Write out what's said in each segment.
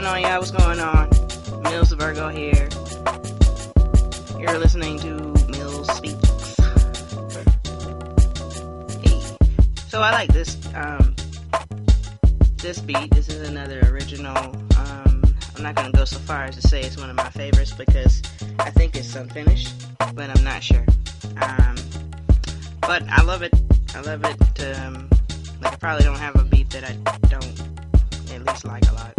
going on, y'all? What's going on? Mills Virgo here. You're listening to Mills Speaks. Hey. So I like this um this beat. This is another original. Um I'm not gonna go so far as to say it's one of my favorites because I think it's unfinished, but I'm not sure. Um but I love it. I love it. Um like I probably don't have a beat that I don't at least like a lot.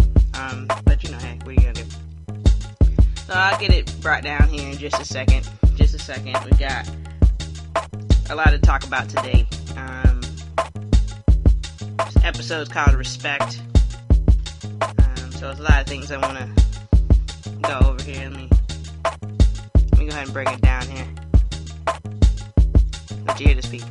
Um, but you know, hey, what are you gonna do? So I'll get it brought down here in just a second. Just a second. We got a lot to talk about today. Um, this episode's called Respect. Um, so there's a lot of things I want to go over here. Let me let me go ahead and break it down here. Let you hear this beat.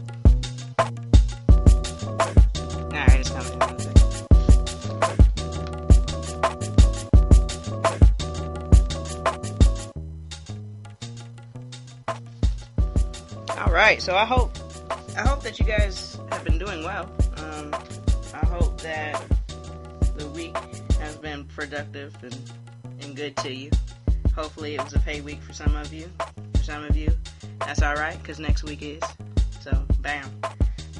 Right, so I hope I hope that you guys have been doing well. Um, I hope that the week has been productive and, and good to you. Hopefully, it was a pay week for some of you. For some of you, that's all right because next week is. So, bam.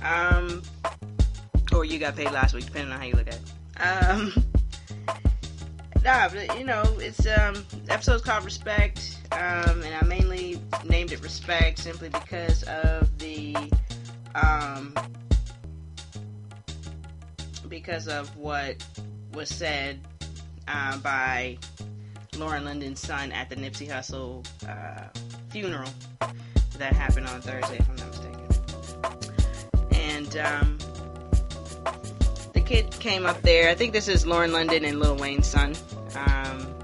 Um, or you got paid last week, depending on how you look at it. Um, nah, but you know, it's um, episode's called Respect, um, and I mainly named it Respect simply because of the um, because of what was said uh, by Lauren London's son at the Nipsey Hussle uh, funeral that happened on Thursday, if I'm not mistaken. And um, the kid came up there. I think this is Lauren London and Lil Wayne's son. Um,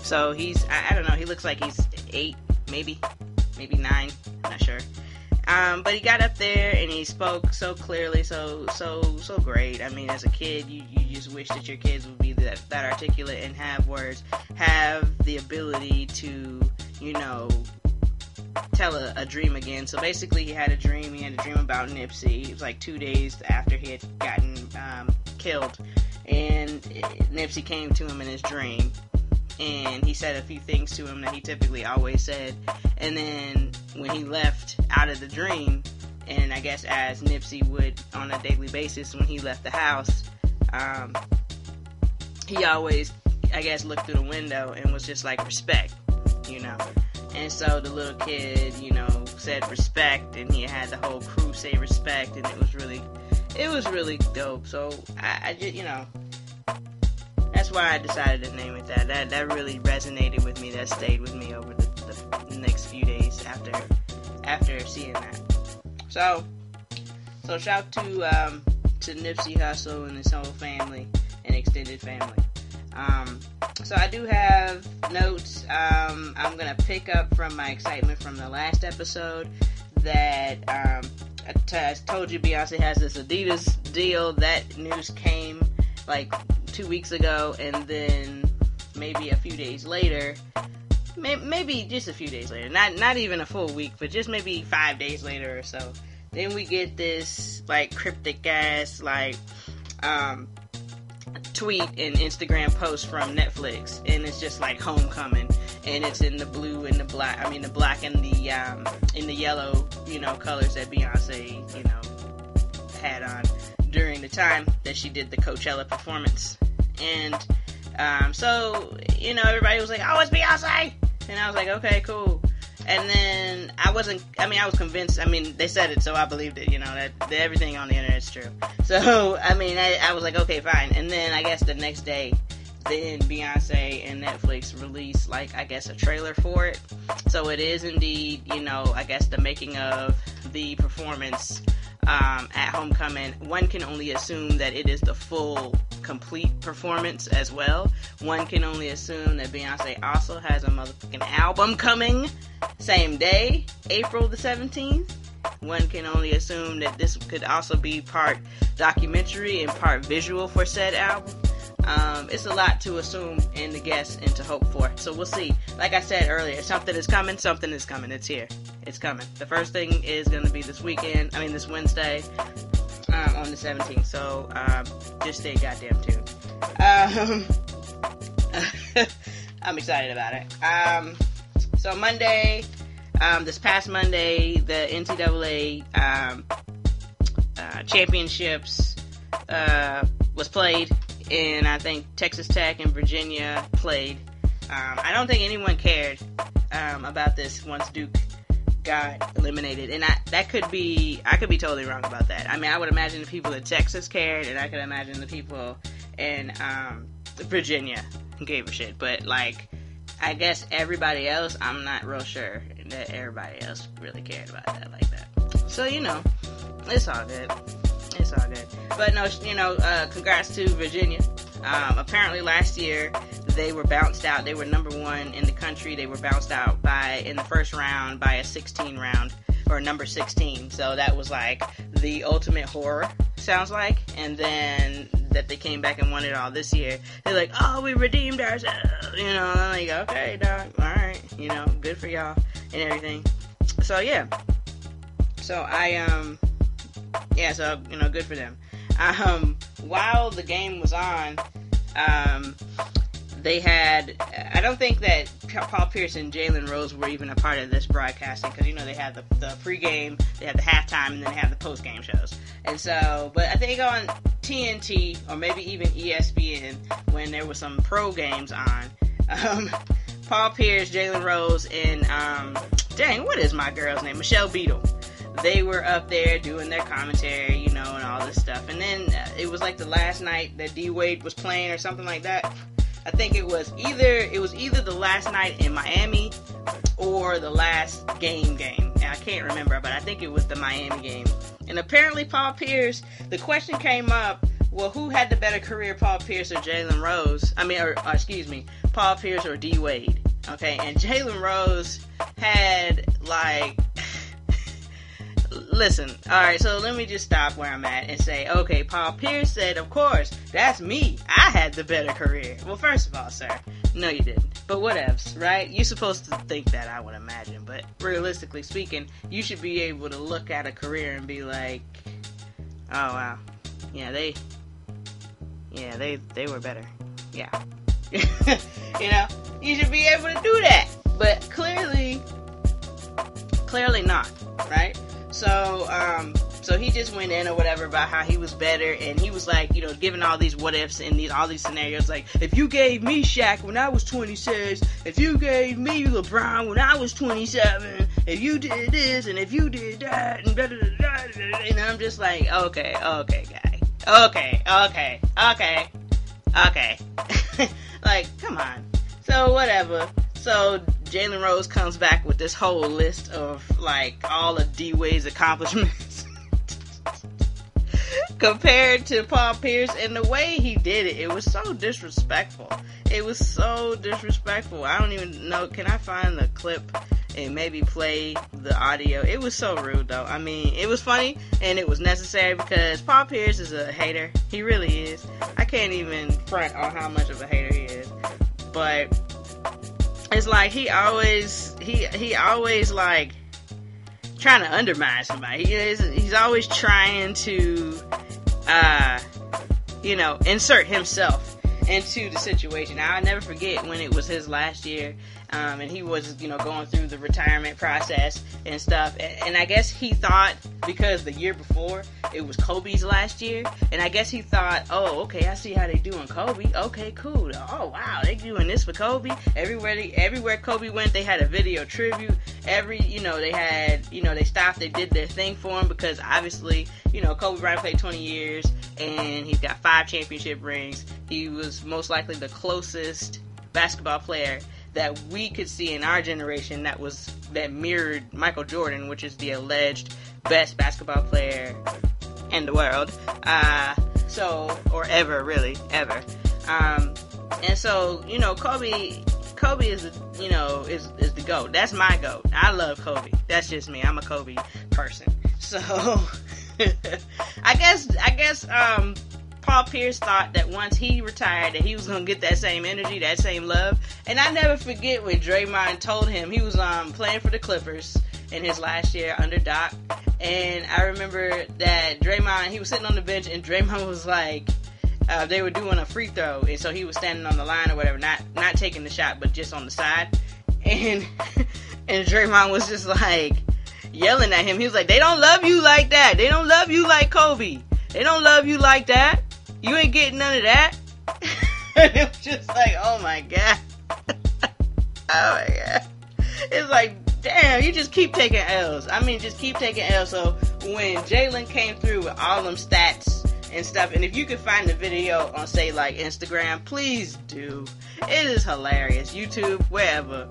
so he's, I, I don't know, he looks like he's eight, maybe, maybe nine, not sure. Um, but he got up there and he spoke so clearly, so so so great. I mean, as a kid, you, you just wish that your kids would be that that articulate and have words, have the ability to, you know, tell a, a dream again. So basically, he had a dream. He had a dream about Nipsey. It was like two days after he had gotten um, killed, and Nipsey came to him in his dream, and he said a few things to him that he typically always said. And then when he left out of the dream, and I guess as Nipsey would on a daily basis when he left the house, um, he always, I guess, looked through the window and was just like respect, you know. And so the little kid, you know, said respect, and he had the whole crew say respect, and it was really, it was really dope. So I, I just, you know, that's why I decided to name it that. That that really resonated with me. That stayed with me over the, the next few days after after seeing that. So, so shout to um, to Nipsey Hussle and his whole family and extended family. Um, so I do have notes. Um, I'm gonna pick up from my excitement from the last episode that um, I, t- I told you Beyonce has this Adidas deal. That news came like two weeks ago, and then maybe a few days later, may- maybe just a few days later, not not even a full week, but just maybe five days later or so, then we get this like cryptic ass like um tweet and Instagram post from Netflix, and it's just like Homecoming, and it's in the blue and the black. I mean, the black and the um, in the yellow, you know, colors that Beyonce, you know, had on during the time that she did the Coachella performance, and um, so you know, everybody was like, "Oh, it's Beyonce," and I was like, "Okay, cool." And then I wasn't. I mean, I was convinced. I mean, they said it, so I believed it. You know that, that everything on the internet is true. So I mean, I, I was like, okay, fine. And then I guess the next day, then Beyonce and Netflix released like I guess a trailer for it. So it is indeed, you know, I guess the making of the performance um, at Homecoming. One can only assume that it is the full, complete performance as well. One can only assume that Beyonce also has a motherfucking album coming same day, April the 17th. One can only assume that this could also be part documentary and part visual for said album. Um, it's a lot to assume and to guess and to hope for. So we'll see. Like I said earlier, something is coming, something is coming. It's here. It's coming. The first thing is going to be this weekend, I mean, this Wednesday um, on the 17th. So um, just stay goddamn tuned. Um, I'm excited about it. Um, so Monday, um, this past Monday, the NCAA uh, championships uh, was played, and I think Texas Tech and Virginia played. Um, I don't think anyone cared um, about this once Duke got eliminated, and I, that could be I could be totally wrong about that. I mean, I would imagine the people in Texas cared, and I could imagine the people in um, Virginia gave a shit. But like, I guess everybody else, I'm not real sure that everybody else really cared about that like that. So you know, it's all good. It's all good. But no, you know, uh, congrats to Virginia. Um, apparently last year they were bounced out. They were number one in the country. They were bounced out by in the first round by a 16 round or number 16. So that was like the ultimate horror. Sounds like. And then that they came back and won it all this year. They're like, oh, we redeemed ourselves. You know, I'm like, okay, dog, all right. You know, good for y'all and everything. So yeah. So I um yeah, so you know, good for them. Um, while the game was on, um, they had. I don't think that Paul Pierce and Jalen Rose were even a part of this broadcasting because you know they had the the pregame, they had the halftime, and then they had the postgame shows. And so, but I think on TNT or maybe even ESPN when there were some pro games on. Um, Paul Pierce, Jalen Rose, and um, dang, what is my girl's name? Michelle Beadle they were up there doing their commentary, you know, and all this stuff. And then uh, it was like the last night that D Wade was playing or something like that. I think it was either it was either the last night in Miami or the last game game. And I can't remember, but I think it was the Miami game. And apparently Paul Pierce, the question came up, well, who had the better career, Paul Pierce or Jalen Rose? I mean, or, or excuse me, Paul Pierce or D Wade? Okay, and Jalen Rose had like listen, all right, so let me just stop where I'm at and say, okay, Paul Pierce said, of course, that's me. I had the better career. Well, first of all, sir, no, you didn't. But whatevs, right? You're supposed to think that, I would imagine. But realistically speaking, you should be able to look at a career and be like, oh, wow. Yeah, they, yeah, they, they were better. Yeah. you know, you should be able to do that. But clearly, clearly not, right? So, um, so he just went in or whatever about how he was better, and he was like, you know, giving all these what ifs and these all these scenarios. Like, if you gave me Shaq when I was 26, if you gave me LeBron when I was 27, if you did this and if you did that, and da da da da, and I'm just like, okay, okay, guy, okay, okay, okay, okay, like, come on. So whatever. So Jalen Rose comes back with this whole list of like all of D Wade's accomplishments compared to Paul Pierce and the way he did it. It was so disrespectful. It was so disrespectful. I don't even know. Can I find the clip and maybe play the audio? It was so rude though. I mean, it was funny and it was necessary because Paul Pierce is a hater. He really is. I can't even front on how much of a hater he is. But it's like he always he he always like trying to undermine somebody. He is, he's always trying to uh you know insert himself into the situation. Now I never forget when it was his last year um, and he was, you know, going through the retirement process and stuff. And, and, I guess he thought because the year before it was Kobe's last year, and I guess he thought, oh, okay, I see how they doing Kobe. Okay, cool. Oh wow, they doing this for Kobe. Everywhere, they, everywhere Kobe went, they had a video tribute. Every, you know, they had, you know, they stopped, they did their thing for him because obviously, you know, Kobe Bryant played 20 years and he's got five championship rings. He was most likely the closest basketball player that we could see in our generation that was that mirrored Michael Jordan, which is the alleged best basketball player in the world. Uh, so or ever really ever. Um, and so you know Kobe. Kobe is, you know, is is the goat. That's my goat. I love Kobe. That's just me. I'm a Kobe person. So, I guess I guess um, Paul Pierce thought that once he retired that he was gonna get that same energy, that same love. And I never forget when Draymond told him he was um playing for the Clippers in his last year under Doc. And I remember that Draymond he was sitting on the bench and Draymond was like uh, they were doing a free throw, and so he was standing on the line or whatever, not not taking the shot, but just on the side, and and Draymond was just like yelling at him. He was like, "They don't love you like that. They don't love you like Kobe. They don't love you like that. You ain't getting none of that." it was just like, "Oh my god." oh my god. It's like, damn, you just keep taking L's. I mean, just keep taking L's. So when Jalen came through with all them stats and stuff, and if you could find the video on, say, like Instagram, please do. It is hilarious. YouTube, wherever.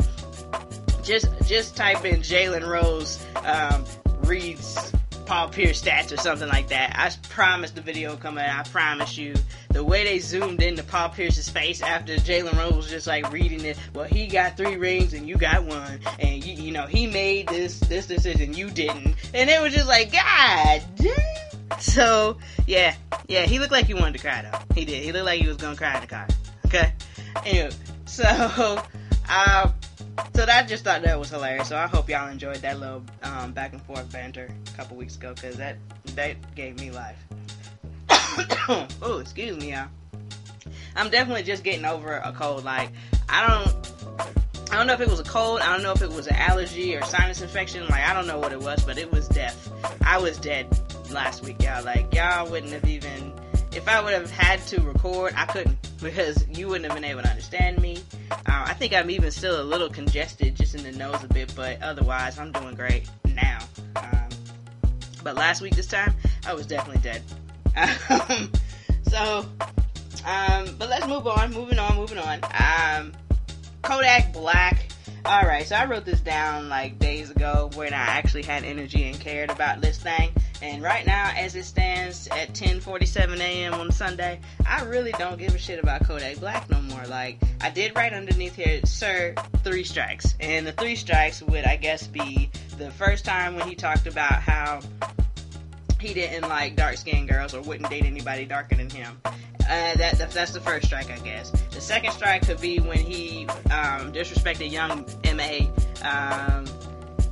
Just just type in Jalen Rose um, reads Paul Pierce stats or something like that. I promise the video out. I promise you. The way they zoomed into Paul Pierce's face after Jalen Rose was just like reading it. Well, he got three rings and you got one, and you, you know he made this this decision, you didn't, and it was just like God damn. So yeah, yeah, he looked like he wanted to cry though. He did. He looked like he was gonna cry in the car. Okay. Anyway, so uh, so that just thought that was hilarious. So I hope y'all enjoyed that little um, back and forth banter a couple weeks ago because that that gave me life. oh, excuse me, y'all. I'm definitely just getting over a cold. Like I don't. I don't know if it was a cold. I don't know if it was an allergy or sinus infection. Like I don't know what it was, but it was death. I was dead last week, y'all. Like y'all wouldn't have even if I would have had to record, I couldn't because you wouldn't have been able to understand me. Uh, I think I'm even still a little congested just in the nose a bit, but otherwise, I'm doing great now. Um, but last week, this time, I was definitely dead. Um, so, um, but let's move on. Moving on, moving on. Um, Kodak Black. All right, so I wrote this down like days ago when I actually had energy and cared about this thing. And right now, as it stands at 10:47 a.m. on Sunday, I really don't give a shit about Kodak Black no more. Like I did write underneath here, sir, three strikes, and the three strikes would, I guess, be the first time when he talked about how he didn't like dark skinned girls or wouldn't date anybody darker than him. Uh, that, that, that's the first strike, I guess. The second strike could be when he um, disrespected Young M.A. Um,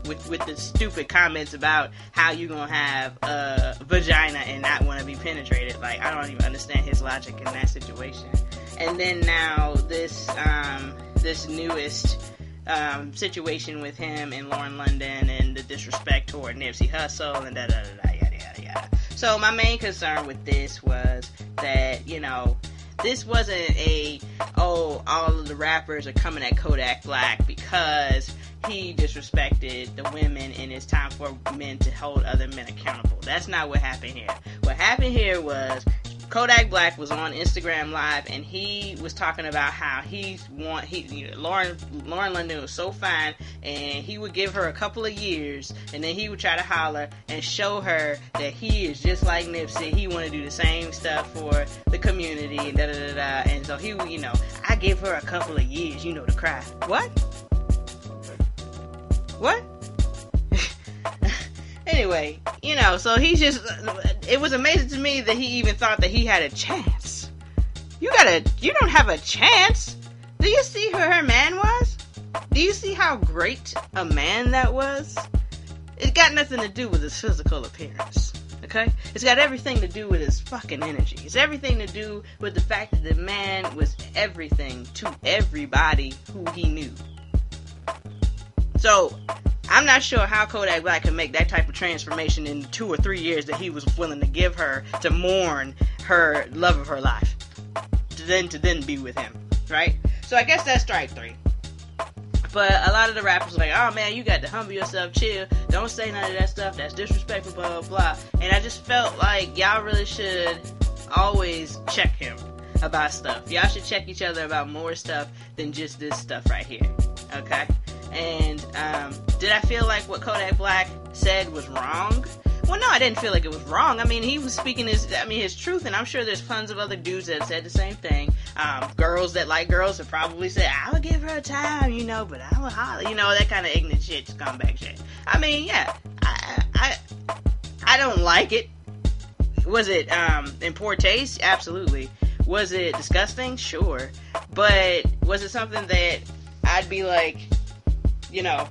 with with the stupid comments about how you gonna have a vagina and not want to be penetrated. Like I don't even understand his logic in that situation. And then now this um, this newest um, situation with him and Lauren London and the disrespect toward Nipsey Hussle and da da da da yada yada yada. So my main concern with this was that you know this wasn't a oh all of the rappers are coming at Kodak Black because he disrespected the women and it's time for men to hold other men accountable. That's not what happened here. What happened here was Kodak Black was on Instagram Live and he was talking about how he want he you know, Lauren Lauren London was so fine and he would give her a couple of years and then he would try to holler and show her that he is just like Nipsey. He want to do the same stuff for the community and da da da da. And so he you know I give her a couple of years, you know, to cry. What? What? anyway, you know, so he just, it was amazing to me that he even thought that he had a chance. You gotta, you don't have a chance. Do you see who her man was? Do you see how great a man that was? It got nothing to do with his physical appearance. Okay? It's got everything to do with his fucking energy. It's everything to do with the fact that the man was everything to everybody who he knew. So I'm not sure how Kodak Black could make that type of transformation in two or three years that he was willing to give her to mourn her love of her life, to then to then be with him, right? So I guess that's strike three. But a lot of the rappers like, oh man, you got to humble yourself, chill, don't say none of that stuff, that's disrespectful, blah blah blah. And I just felt like y'all really should always check him about stuff. Y'all should check each other about more stuff than just this stuff right here. Okay? And um, did I feel like what Kodak Black said was wrong? Well, no, I didn't feel like it was wrong. I mean, he was speaking his, I mean, his truth, and I'm sure there's tons of other dudes that said the same thing. Um, girls that like girls have probably said, "I would give her a time," you know, but I would holler, you know, that kind of ignorant shit, scumbag shit. I mean, yeah, I, I, I don't like it. Was it um, in poor taste? Absolutely. Was it disgusting? Sure. But was it something that I'd be like, you know,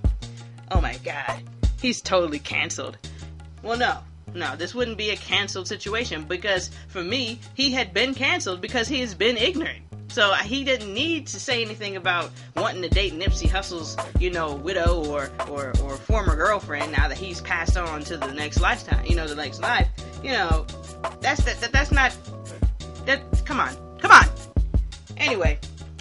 oh my god, he's totally canceled. Well, no. no, this wouldn't be a canceled situation because for me, he had been canceled because he has been ignorant. So uh, he didn't need to say anything about wanting to date Nipsey Hussle's, you know, widow or, or, or former girlfriend now that he's passed on to the next lifetime, you know, the next life. You know, that's that, that that's not that come on. Come on. Anyway,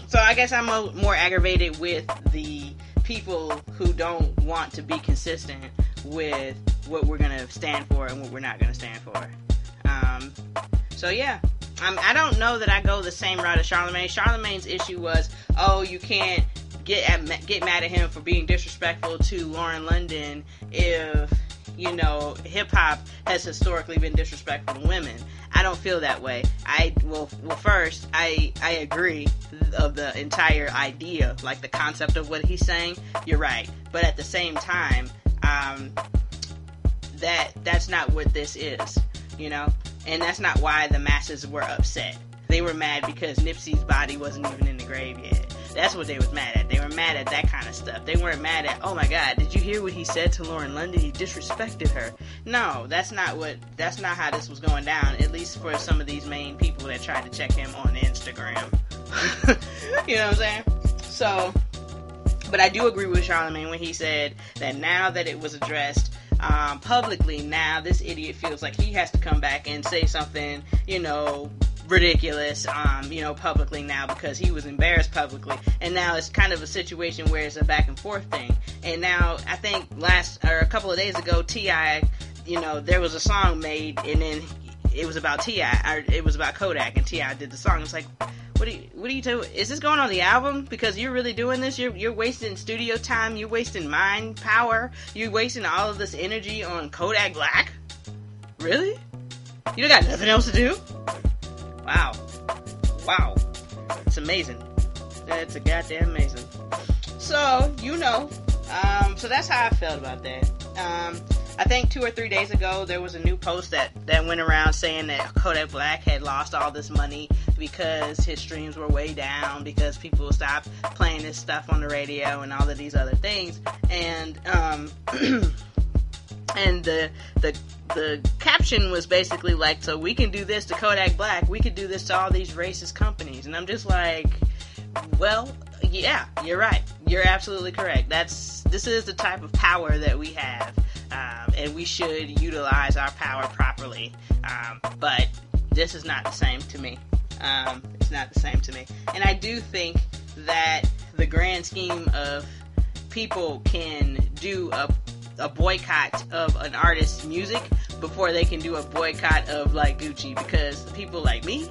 so I guess I'm more aggravated with the people who don't want to be consistent with what we're gonna stand for and what we're not gonna stand for. Um, so yeah, um, I don't know that I go the same route as Charlemagne. Charlemagne's issue was, oh, you can't get at, get mad at him for being disrespectful to Lauren London if you know hip hop has historically been disrespectful to women. I don't feel that way. I well, well, first, I I agree of the entire idea, like the concept of what he's saying. You're right, but at the same time, um, that that's not what this is. You know, and that's not why the masses were upset. They were mad because Nipsey's body wasn't even in the grave yet. That's what they was mad at. They were mad at that kind of stuff. They weren't mad at, oh my God, did you hear what he said to Lauren London? He disrespected her. No, that's not what. That's not how this was going down. At least for some of these main people that tried to check him on Instagram. you know what I'm saying? So, but I do agree with Charlemagne when he said that now that it was addressed um, publicly, now this idiot feels like he has to come back and say something, you know, ridiculous, um, you know, publicly now because he was embarrassed publicly, and now it's kind of a situation where it's a back and forth thing. And now I think last or a couple of days ago, T.I., you know, there was a song made, and then it was about T.I., or it was about Kodak, and T.I. did the song. It's like, what are you, what are you doing? Is this going on the album? Because you're really doing this. You're you're wasting studio time. You're wasting mind power. You're wasting all of this energy on Kodak Black. Really? You don't got nothing else to do? Wow. Wow. It's amazing. That's a goddamn amazing. So, you know. Um, so that's how I felt about that. Um, I think two or three days ago there was a new post that, that went around saying that Kodak Black had lost all this money because his streams were way down because people stopped playing his stuff on the radio and all of these other things. And um, and the the the caption was basically like, "So we can do this to Kodak Black, we could do this to all these racist companies," and I'm just like, "Well, yeah, you're right. You're absolutely correct. That's this is the type of power that we have, um, and we should utilize our power properly. Um, but this is not the same to me. Um, it's not the same to me, and I do think that the grand scheme of people can do a a boycott of an artist's music before they can do a boycott of like Gucci because people like me,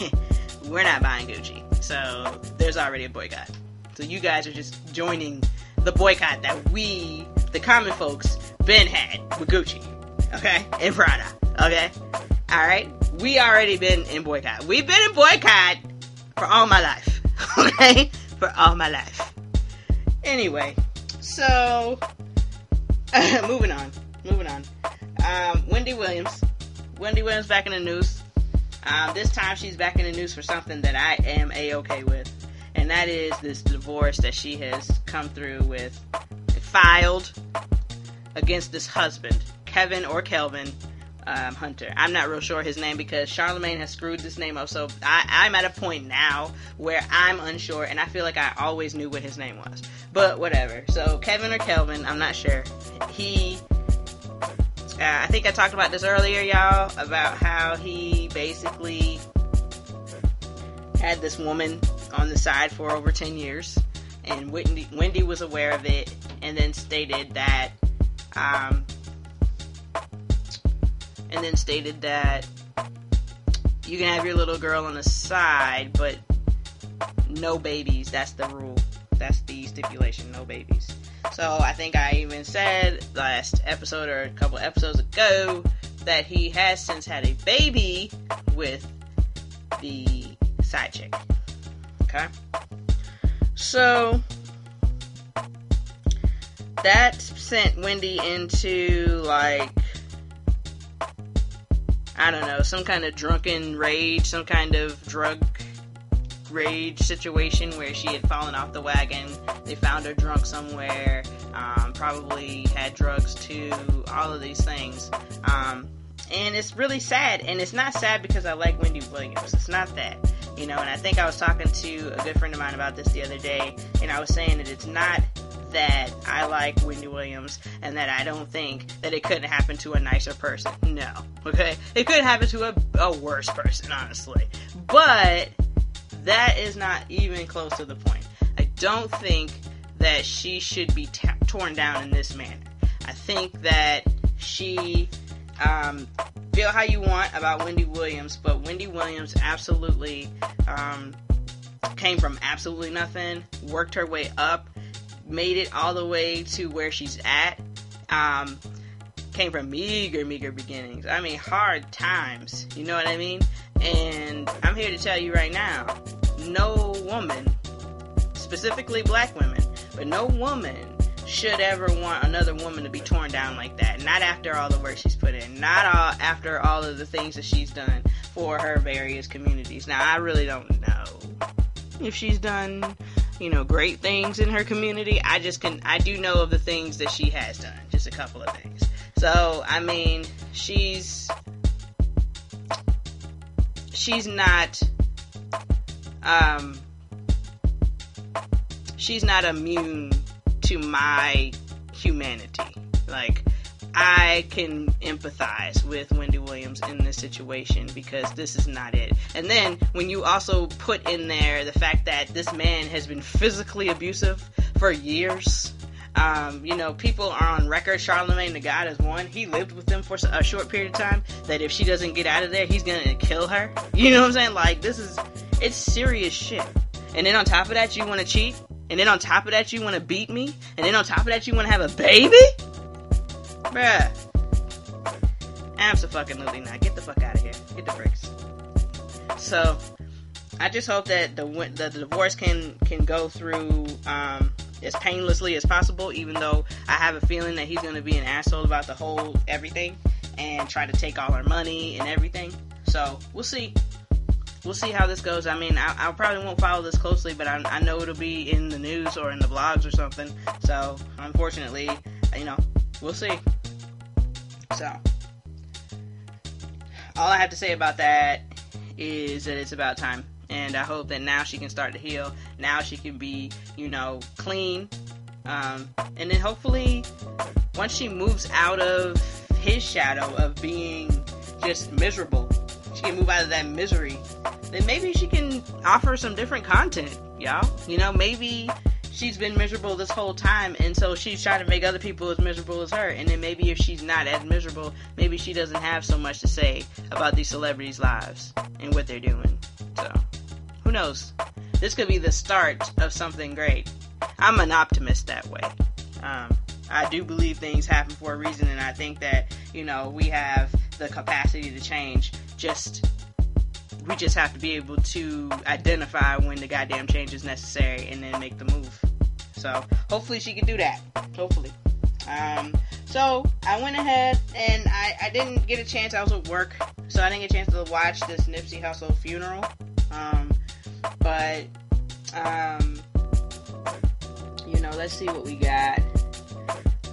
we're not buying Gucci. So there's already a boycott. So you guys are just joining the boycott that we, the common folks, been had with Gucci. Okay? And Prada. Okay? Alright? We already been in boycott. We've been in boycott for all my life. Okay? For all my life. Anyway, so moving on. Moving on. Um, Wendy Williams. Wendy Williams back in the news. Um, this time she's back in the news for something that I am a okay with, and that is this divorce that she has come through with, filed against this husband, Kevin or Kelvin um, Hunter. I'm not real sure his name because Charlemagne has screwed this name up. So I, am at a point now where I'm unsure, and I feel like I always knew what his name was. But whatever. So Kevin or Kelvin, I'm not sure. He. Uh, I think I talked about this earlier, y'all, about how he basically had this woman on the side for over 10 years, and Wendy, Wendy was aware of it, and then stated that um, and then stated that you can have your little girl on the side, but no babies. That's the rule. That's the stipulation. No babies. So I think I even said last episode or a couple episodes ago that he has since had a baby with the side chick. Okay. So that sent Wendy into like I don't know, some kind of drunken rage, some kind of drug rage situation where she had fallen off the wagon. They found her drunk somewhere, um, probably had drugs too, all of these things. Um, and it's really sad. And it's not sad because I like Wendy Williams. It's not that. You know, and I think I was talking to a good friend of mine about this the other day, and I was saying that it's not that I like Wendy Williams and that I don't think that it couldn't happen to a nicer person. No. Okay? It could happen to a, a worse person, honestly. But that is not even close to the point. I don't think that she should be t- torn down in this manner. I think that she um, feel how you want about Wendy Williams, but Wendy Williams absolutely um, came from absolutely nothing, worked her way up, made it all the way to where she's at. Um, came from meager, meager beginnings. I mean, hard times. You know what I mean? And I'm here to tell you right now no woman, specifically black women, but no woman should ever want another woman to be torn down like that. Not after all the work she's put in. Not all after all of the things that she's done for her various communities. Now, I really don't know if she's done, you know, great things in her community. I just can I do know of the things that she has done. Just a couple of things. So, I mean, she's she's not um she's not immune to my humanity. Like, I can empathize with Wendy Williams in this situation because this is not it. And then when you also put in there the fact that this man has been physically abusive for years. Um, you know, people are on record. Charlemagne the God is one. He lived with them for a short period of time. That if she doesn't get out of there, he's gonna kill her. You know what I'm saying? Like this is, it's serious shit. And then on top of that, you want to cheat and then on top of that, you want to beat me? And then on top of that, you want to have a baby? Bruh. Absolutely not. Get the fuck out of here. Get the bricks. So, I just hope that the the, the divorce can can go through um, as painlessly as possible. Even though I have a feeling that he's going to be an asshole about the whole everything and try to take all our money and everything. So we'll see we'll see how this goes. I mean, I, I probably won't follow this closely, but I, I, know it'll be in the news or in the blogs or something. So, unfortunately, you know, we'll see. So, all I have to say about that is that it's about time. And I hope that now she can start to heal. Now she can be, you know, clean. Um, and then hopefully, once she moves out of his shadow of being just miserable she can move out of that misery, then maybe she can offer some different content, y'all. You know, maybe she's been miserable this whole time, and so she's trying to make other people as miserable as her. And then maybe if she's not as miserable, maybe she doesn't have so much to say about these celebrities' lives and what they're doing. So, who knows? This could be the start of something great. I'm an optimist that way. Um, I do believe things happen for a reason, and I think that, you know, we have the capacity to change just we just have to be able to identify when the goddamn change is necessary and then make the move. So hopefully she can do that. Hopefully. Um, so I went ahead and I, I didn't get a chance. I was at work, so I didn't get a chance to watch this Nipsey Hussle funeral. Um, but um, you know, let's see what we got.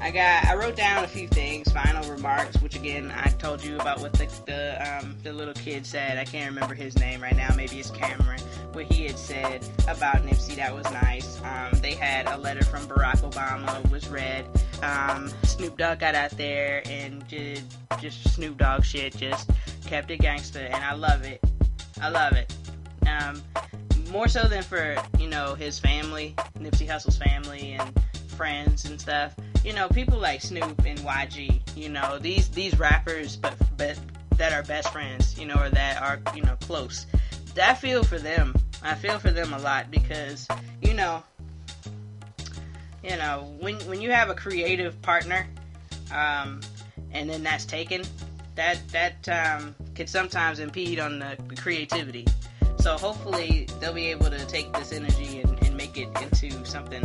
I got I wrote down a few things, final remarks, which again I told you about what the the, um, the little kid said. I can't remember his name right now. Maybe it's Cameron. What he had said about Nipsey that was nice. Um, they had a letter from Barack Obama was read. Um, Snoop Dogg got out there and did just Snoop Dogg shit, just kept it gangster, and I love it. I love it. Um, more so than for you know his family, Nipsey Hussle's family and friends and stuff you know, people like Snoop and YG, you know, these these rappers, but but that are best friends, you know, or that are you know close. I feel for them. I feel for them a lot because you know, you know, when when you have a creative partner, um, and then that's taken, that that um, can sometimes impede on the creativity. So hopefully they'll be able to take this energy and, and make it into something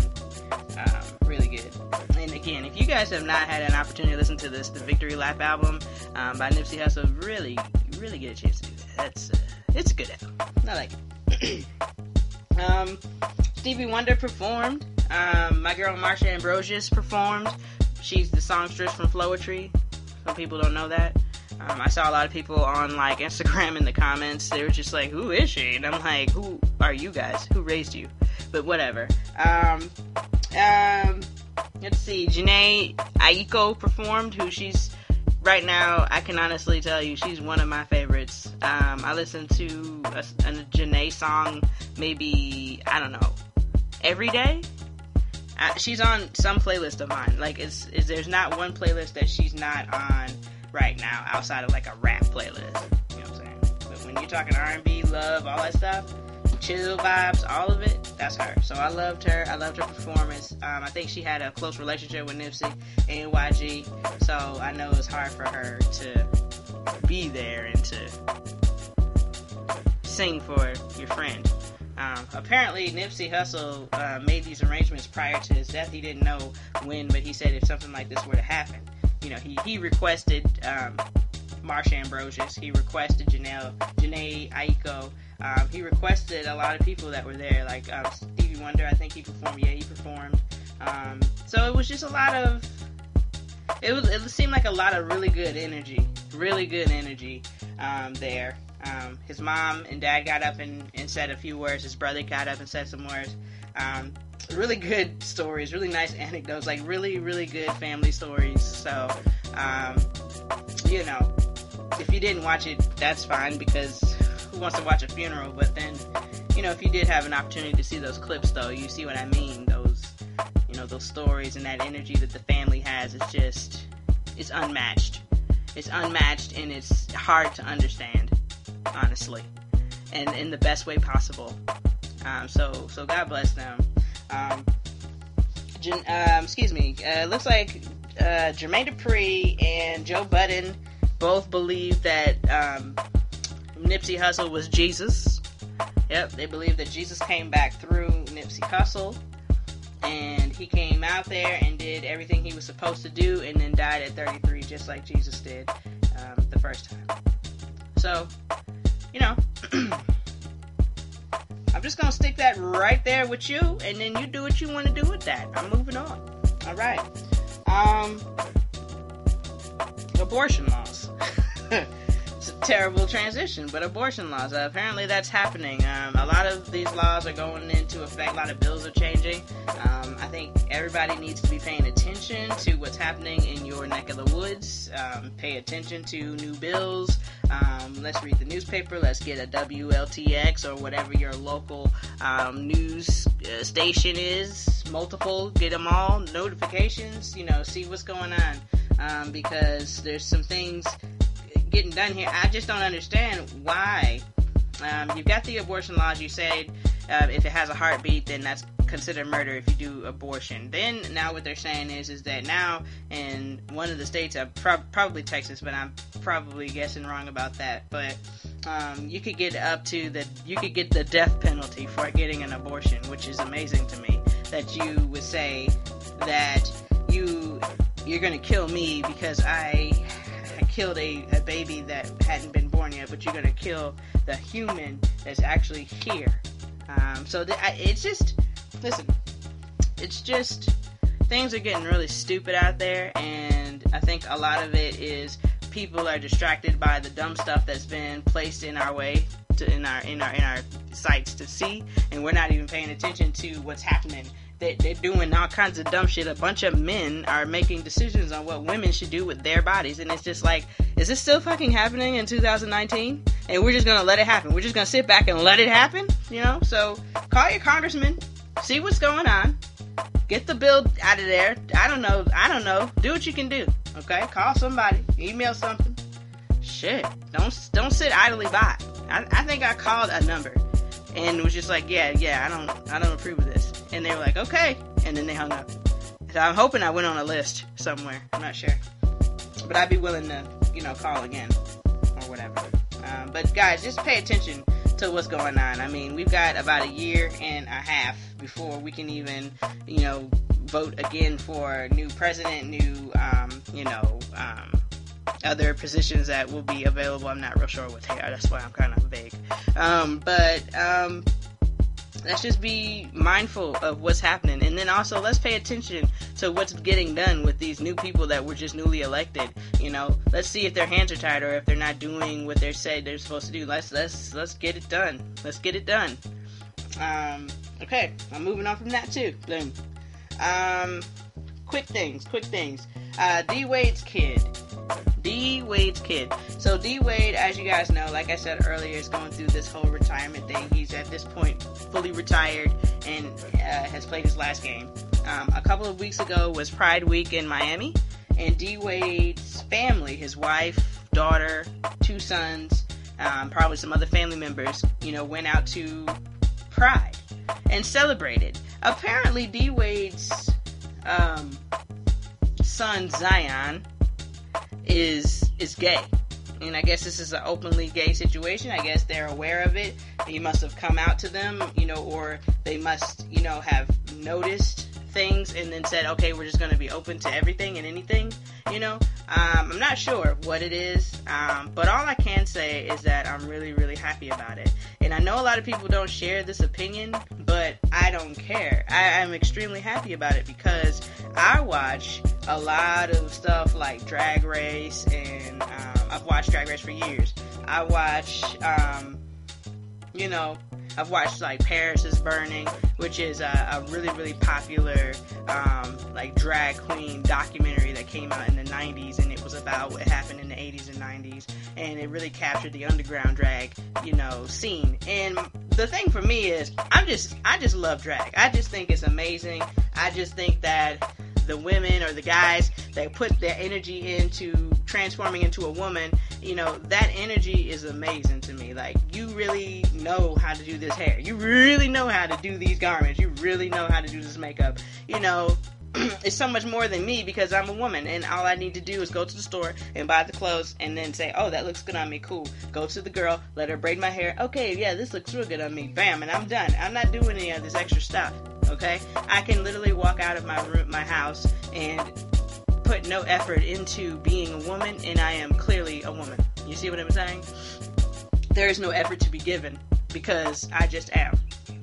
um, really good. And again, if you guys have not had an opportunity to listen to this, the Victory Lap album um, by Nipsey Hussle, really, really get a chance to do that. That's uh, it's a good album. I like it. Um, Stevie Wonder performed. Um, my girl Marsha Ambrosius performed. She's the songstress from Floetry. Some people don't know that. Um, I saw a lot of people on like Instagram in the comments. They were just like, "Who is she?" And I'm like, "Who are you guys? Who raised you?" But whatever. Um, um, let's see. Jhené Aiko performed. Who she's right now? I can honestly tell you, she's one of my favorites. Um, I listen to a, a Jhené song maybe I don't know every day. Uh, she's on some playlist of mine. Like, it's, it's there's not one playlist that she's not on right now outside of like a rap playlist. You know what I'm saying? But when you're talking R&B, love, all that stuff, chill vibes, all of it, that's her. So I loved her. I loved her performance. Um, I think she had a close relationship with Nipsey and YG, so I know it's hard for her to be there and to sing for your friend. Um, apparently, Nipsey Hussle uh, made these arrangements prior to his death. He didn't know when, but he said if something like this were to happen, you know, he, he requested um, Marsha Ambrosius, he requested Janelle, Jhené Aiko, um, he requested a lot of people that were there, like um, Stevie Wonder. I think he performed. Yeah, he performed. Um, so it was just a lot of. It was. It seemed like a lot of really good energy, really good energy um, there. Um, his mom and dad got up and, and said a few words. His brother got up and said some words. Um, really good stories, really nice anecdotes, like really, really good family stories. So, um, you know, if you didn't watch it, that's fine because who wants to watch a funeral? But then, you know, if you did have an opportunity to see those clips, though, you see what I mean. Those, you know, those stories and that energy that the family has is just, it's unmatched. It's unmatched and it's hard to understand honestly, and in the best way possible. Um, so, so God bless them. Um, um, excuse me. Uh, looks like uh, Jermaine Dupri and Joe Budden both believe that um, Nipsey Hussle was Jesus. Yep, they believe that Jesus came back through Nipsey Hussle, and he came out there and did everything he was supposed to do, and then died at 33, just like Jesus did um, the first time. So, you know, I'm just gonna stick that right there with you, and then you do what you want to do with that. I'm moving on. All right. Um, abortion laws. it's a terrible transition, but abortion laws. Uh, apparently, that's happening. Um, a lot of these laws are going into effect. A lot of bills are changing. Um, I think everybody needs to be paying attention to what's happening in your neck of the woods. Um, pay attention to new bills. Um, let's read the newspaper. Let's get a WLTX or whatever your local um, news uh, station is. Multiple, get them all. Notifications, you know, see what's going on. Um, because there's some things getting done here. I just don't understand why. Um, you've got the abortion laws. You say uh, if it has a heartbeat, then that's considered murder if you do abortion. Then now what they're saying is is that now in one of the states, uh, pro- probably Texas, but I'm probably guessing wrong about that. But um, you could get up to the you could get the death penalty for getting an abortion, which is amazing to me. That you would say that you you're gonna kill me because I killed a, a baby that hadn't been born yet, but you're gonna kill the human that's actually here. Um, so th- I, it's just listen, it's just things are getting really stupid out there, and I think a lot of it is people are distracted by the dumb stuff that's been placed in our way to, in our in our in our sights to see, and we're not even paying attention to what's happening. They, they're doing all kinds of dumb shit. A bunch of men are making decisions on what women should do with their bodies, and it's just like, is this still fucking happening in 2019? And we're just gonna let it happen. We're just gonna sit back and let it happen, you know? So call your congressman, see what's going on, get the bill out of there. I don't know. I don't know. Do what you can do. Okay, call somebody, email something. Shit, don't don't sit idly by. I, I think I called a number and was just like, yeah, yeah, I don't I don't approve of this. And they were like, okay, and then they hung up. So I'm hoping I went on a list somewhere. I'm not sure, but I'd be willing to you know call again or whatever. Um, but guys, just pay attention to what's going on. I mean, we've got about a year and a half before we can even, you know, vote again for new president, new, um, you know, um, other positions that will be available. I'm not real sure what they. That's why I'm kind of vague. Um, but um, let's just be mindful of what's happening. And then also let's pay attention to what's getting done with these new people that were just newly elected. You know let's see if their hands are tied or if they're not doing what they said they're supposed to do. Let's let's let's get it done. Let's get it done. Um okay i'm moving on from that too boom um quick things quick things. Uh d wade's kid D Wade's kid. So D Wade, as you guys know, like I said earlier, is going through this whole retirement thing. He's at this point fully retired and uh, has played his last game. Um, a couple of weeks ago was Pride Week in Miami, and D Wade's family, his wife, daughter, two sons, um, probably some other family members, you know, went out to Pride and celebrated. Apparently, D Wade's um, son Zion is is gay. And I guess this is an openly gay situation. I guess they're aware of it. He must have come out to them, you know, or they must, you know, have noticed things and then said, okay, we're just going to be open to everything and anything, you know. Um, I'm not sure what it is, um, but all I can say is that I'm really, really happy about it. And I know a lot of people don't share this opinion, but I don't care. I, am extremely happy about it because I watch a lot of stuff like Drag Race, and um, I've watched Drag Race for years. I watch, um, you know, I've watched like Paris is Burning, which is a, a really really popular um, like drag queen documentary that came out in the 90s, and it was about what happened in the 80s and 90s, and it really captured the underground drag you know scene. And the thing for me is, I'm just I just love drag. I just think it's amazing. I just think that the women or the guys that put their energy into transforming into a woman, you know, that energy is amazing to me. Like, you really know how to do this hair. You really know how to do these garments. You really know how to do this makeup. You know, it's so much more than me because I'm a woman and all I need to do is go to the store and buy the clothes and then say, oh, that looks good on me. Cool. Go to the girl, let her braid my hair. Okay, yeah, this looks real good on me. Bam, and I'm done. I'm not doing any of this extra stuff. Okay, I can literally walk out of my room, my house, and put no effort into being a woman, and I am clearly a woman. You see what I'm saying? There is no effort to be given because I just am.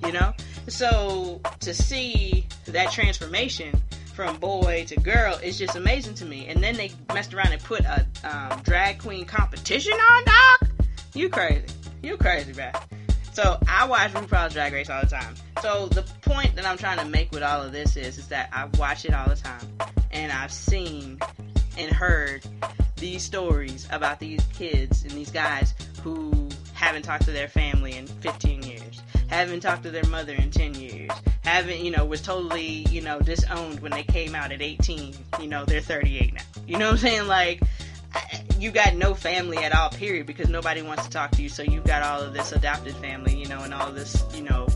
You know. So to see that transformation from boy to girl is just amazing to me. And then they messed around and put a um, drag queen competition on, doc. You crazy? You crazy, man. So I watch RuPaul's Drag Race all the time. So the point that I'm trying to make with all of this is, is that I watch it all the time, and I've seen and heard these stories about these kids and these guys who haven't talked to their family in 15 years, haven't talked to their mother in 10 years, haven't, you know, was totally, you know, disowned when they came out at 18. You know, they're 38 now. You know what I'm saying? Like, you got no family at all, period, because nobody wants to talk to you. So you've got all of this adopted family, you know, and all this, you know,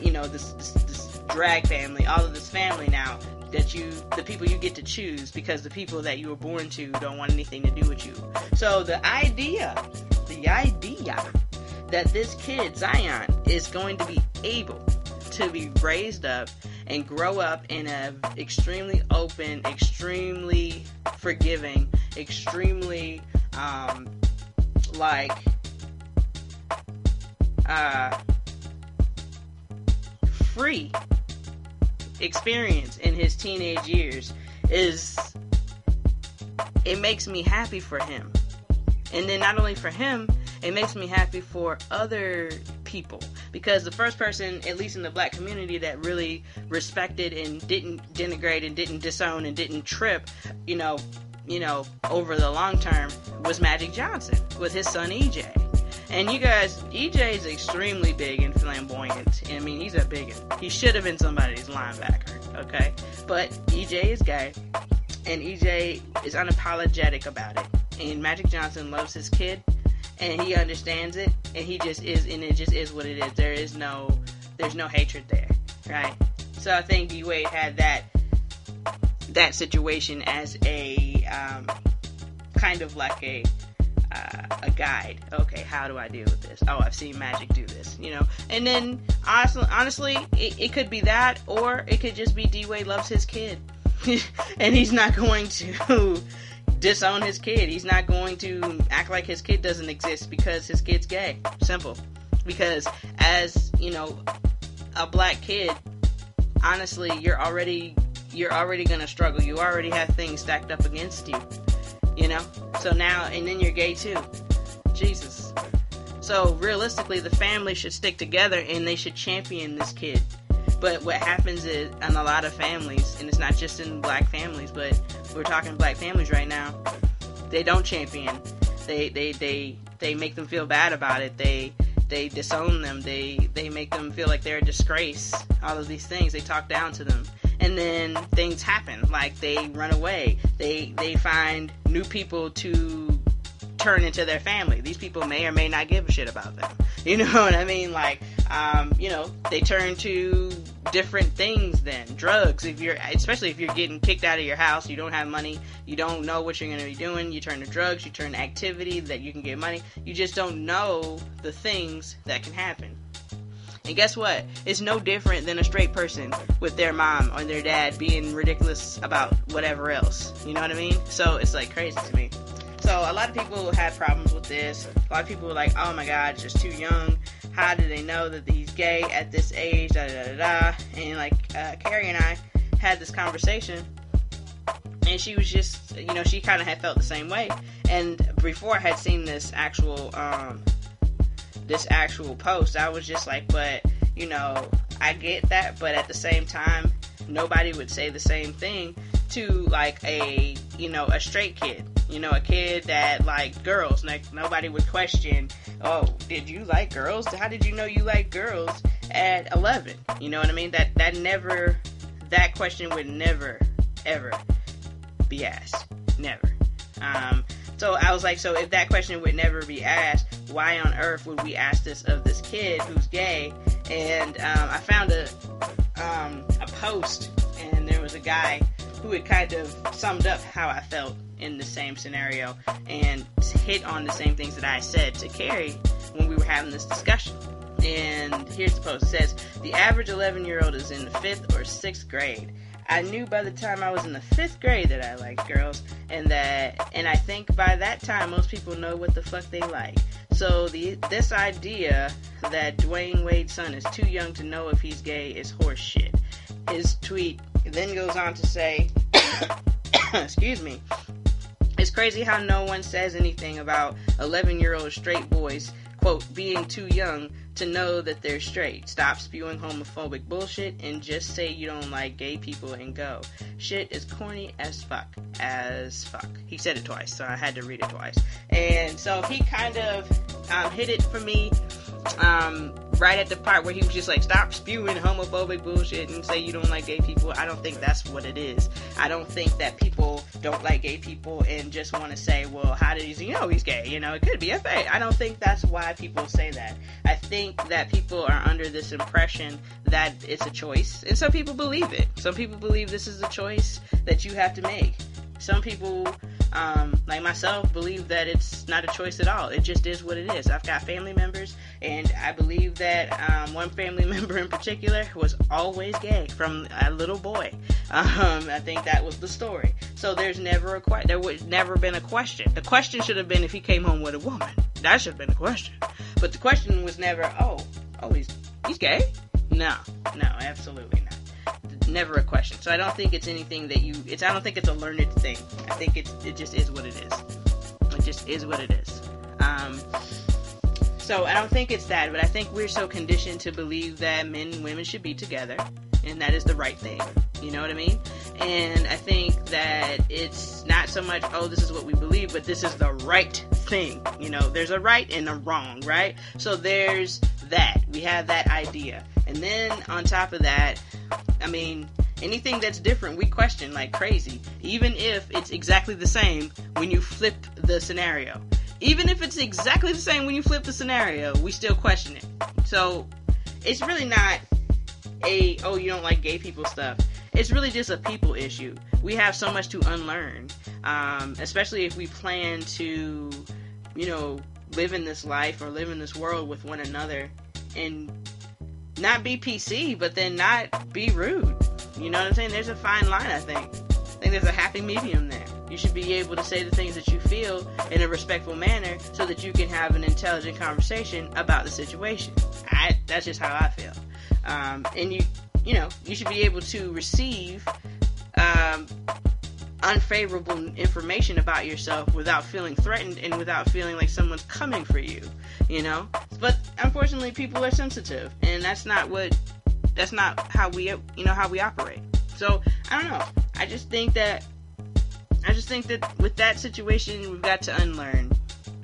you know, this, this, this drag family, all of this family now that you, the people you get to choose because the people that you were born to don't want anything to do with you. So the idea, the idea that this kid, Zion, is going to be able to be raised up and grow up in a extremely open, extremely forgiving, extremely um, like uh, free experience in his teenage years is it makes me happy for him. And then not only for him, it makes me happy for other people because the first person, at least in the black community, that really respected and didn't denigrate and didn't disown and didn't trip, you know, you know, over the long term was Magic Johnson with his son EJ. And you guys, EJ is extremely big and flamboyant. I mean, he's a big. He should have been somebody's linebacker, okay? But EJ is gay, and EJ is unapologetic about it. And Magic Johnson loves his kid, and he understands it, and he just is, and it just is what it is. There is no, there's no hatred there, right? So I think D Wade had that that situation as a um, kind of like a uh, a guide. Okay, how do I deal with this? Oh, I've seen Magic do this, you know. And then honestly, honestly, it, it could be that, or it could just be D Wade loves his kid, and he's not going to disown his kid. He's not going to act like his kid doesn't exist because his kid's gay. Simple. Because as, you know, a black kid, honestly, you're already you're already gonna struggle. You already have things stacked up against you. You know? So now and then you're gay too. Jesus. So realistically the family should stick together and they should champion this kid. But what happens is in a lot of families, and it's not just in black families, but we're talking black families right now, they don't champion. They they they they make them feel bad about it. They they disown them. They they make them feel like they're a disgrace. All of these things. They talk down to them. And then things happen. Like they run away. They they find new people to turn into their family. These people may or may not give a shit about them. You know what I mean? Like, um, you know, they turn to different things then. Drugs, if you're, especially if you're getting kicked out of your house, you don't have money, you don't know what you're going to be doing, you turn to drugs, you turn to activity that you can get money. You just don't know the things that can happen. And guess what? It's no different than a straight person with their mom or their dad being ridiculous about whatever else. You know what I mean? So it's like crazy to me. So a lot of people had problems with this. A lot of people were like, "Oh my God, just too young. How do they know that he's gay at this age?" Da da da da. And like uh, Carrie and I had this conversation, and she was just, you know, she kind of had felt the same way. And before I had seen this actual, um, this actual post, I was just like, but you know, I get that, but at the same time, nobody would say the same thing to like a, you know, a straight kid you know, a kid that liked girls. Like nobody would question, oh, did you like girls? How did you know you like girls at 11? You know what I mean? That that never, that question would never, ever be asked. Never. Um, so I was like, so if that question would never be asked, why on earth would we ask this of this kid who's gay? And um, I found a um, a post, and there was a guy who had kind of summed up how I felt in the same scenario and hit on the same things that I said to Carrie when we were having this discussion. And here's the post. It says, The average 11 year old is in the fifth or sixth grade. I knew by the time I was in the fifth grade that I liked girls, and that, and I think by that time most people know what the fuck they like. So the this idea that Dwyane Wade's son is too young to know if he's gay is horseshit. His tweet then goes on to say, excuse me, it's crazy how no one says anything about 11 year old straight boys, quote, being too young to know that they're straight. Stop spewing homophobic bullshit and just say you don't like gay people and go. Shit is corny as fuck. As fuck. He said it twice, so I had to read it twice. And so he kind of um, hit it for me um, right at the part where he was just like, stop spewing homophobic bullshit and say you don't like gay people. I don't think that's what it is. I don't think that people don't like gay people and just want to say, well, how did he know he's gay? You know, it could be a fake. I don't think that's why people say that. I think that people are under this impression that it's a choice, and some people believe it. Some people believe this is a choice that you have to make. Some people um, like myself, believe that it's not a choice at all. It just is what it is. I've got family members, and I believe that um, one family member in particular was always gay from a little boy. Um, I think that was the story. So there's never a que- there would never been a question. The question should have been if he came home with a woman. That should have been the question. But the question was never, oh, oh, he's he's gay. No, no, absolutely never a question. So I don't think it's anything that you. It's I don't think it's a learned thing. I think it's it just is what it is. It just is what it is. Um, so I don't think it's that, but I think we're so conditioned to believe that men and women should be together, and that is the right thing. You know what I mean? And I think that it's not so much, oh, this is what we believe, but this is the right thing. You know, there's a right and a wrong, right? So there's that. We have that idea. And then on top of that, I mean, anything that's different, we question like crazy. Even if it's exactly the same when you flip the scenario. Even if it's exactly the same when you flip the scenario, we still question it. So it's really not a, oh, you don't like gay people stuff. It's really just a people issue. We have so much to unlearn, um, especially if we plan to, you know, live in this life or live in this world with one another and not be PC, but then not be rude. You know what I'm saying? There's a fine line, I think. I think there's a happy medium there. You should be able to say the things that you feel in a respectful manner so that you can have an intelligent conversation about the situation. I, that's just how I feel. um, and you you know you should be able to receive um, unfavorable information about yourself without feeling threatened and without feeling like someone's coming for you you know? But unfortunately people are sensitive and that's not what that's not how we you know how we operate. So i don't know. I just think that i just think that with that situation we've got to unlearn.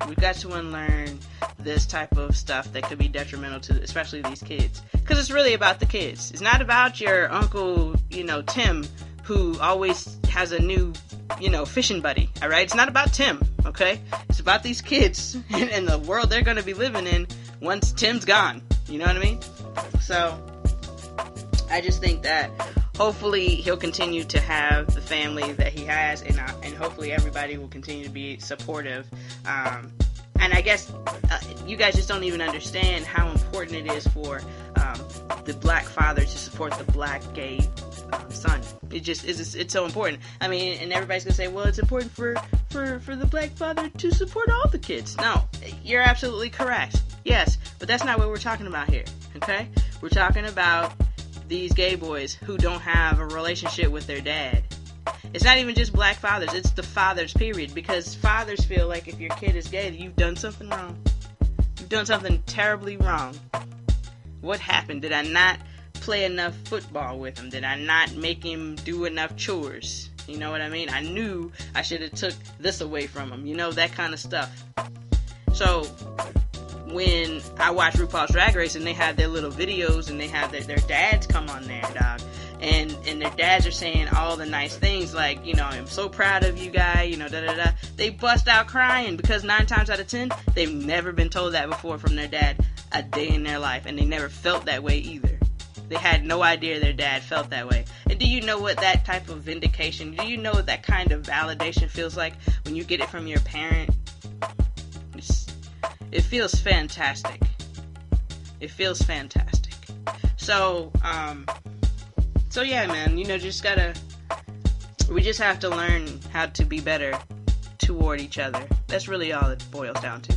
We've got to unlearn this type of stuff that could be detrimental to especially these kids. Because it's really about the kids. It's not about your uncle you know tim who always has a new, you know, fishing buddy. All right, it's not about Tim. Okay, it's about these kids and, the world they're going to be living in once Tim's gone. You know what I mean? So I just think that hopefully he'll continue to have the family that he has, and uh, and hopefully everybody will continue to be supportive. Um, and I guess uh, you guys just don't even understand how important it is for um, the black father to support the black gay son. It just is it's so important. I mean, and everybody's gonna say, well, it's important for for for the black father to support all the kids. No, you're absolutely correct. Yes, but that's not what we're talking about here. Okay, we're talking about these gay boys who don't have a relationship with their dad it's not even just black fathers, it's the fathers, period. Because fathers feel like if your kid is gay, that you've done something wrong. You've done something terribly wrong. What happened? Did I not play enough football with him? Did I not make him do enough chores? You know what I mean? I knew I should have took this away from him. You know that kind of stuff. So when I watch RuPaul's Drag Race and they have their little videos and they have their, their dads come on there, dog, and and their dads are saying all the nice things like, you know, I'm so proud of you, guy, you know, da da da. They bust out crying because nine times out of ten, they've never been told that before from their dad a day in their life, and they never felt that way either. They had no idea their dad felt that way. And do you know what that type of vindication, do you know what that kind of validation feels like when you get it from your parent? It's, it feels fantastic. It feels fantastic. So, um, so yeah, man, you know, just gotta, we just have to learn how to be better toward each other. That's really all it boils down to.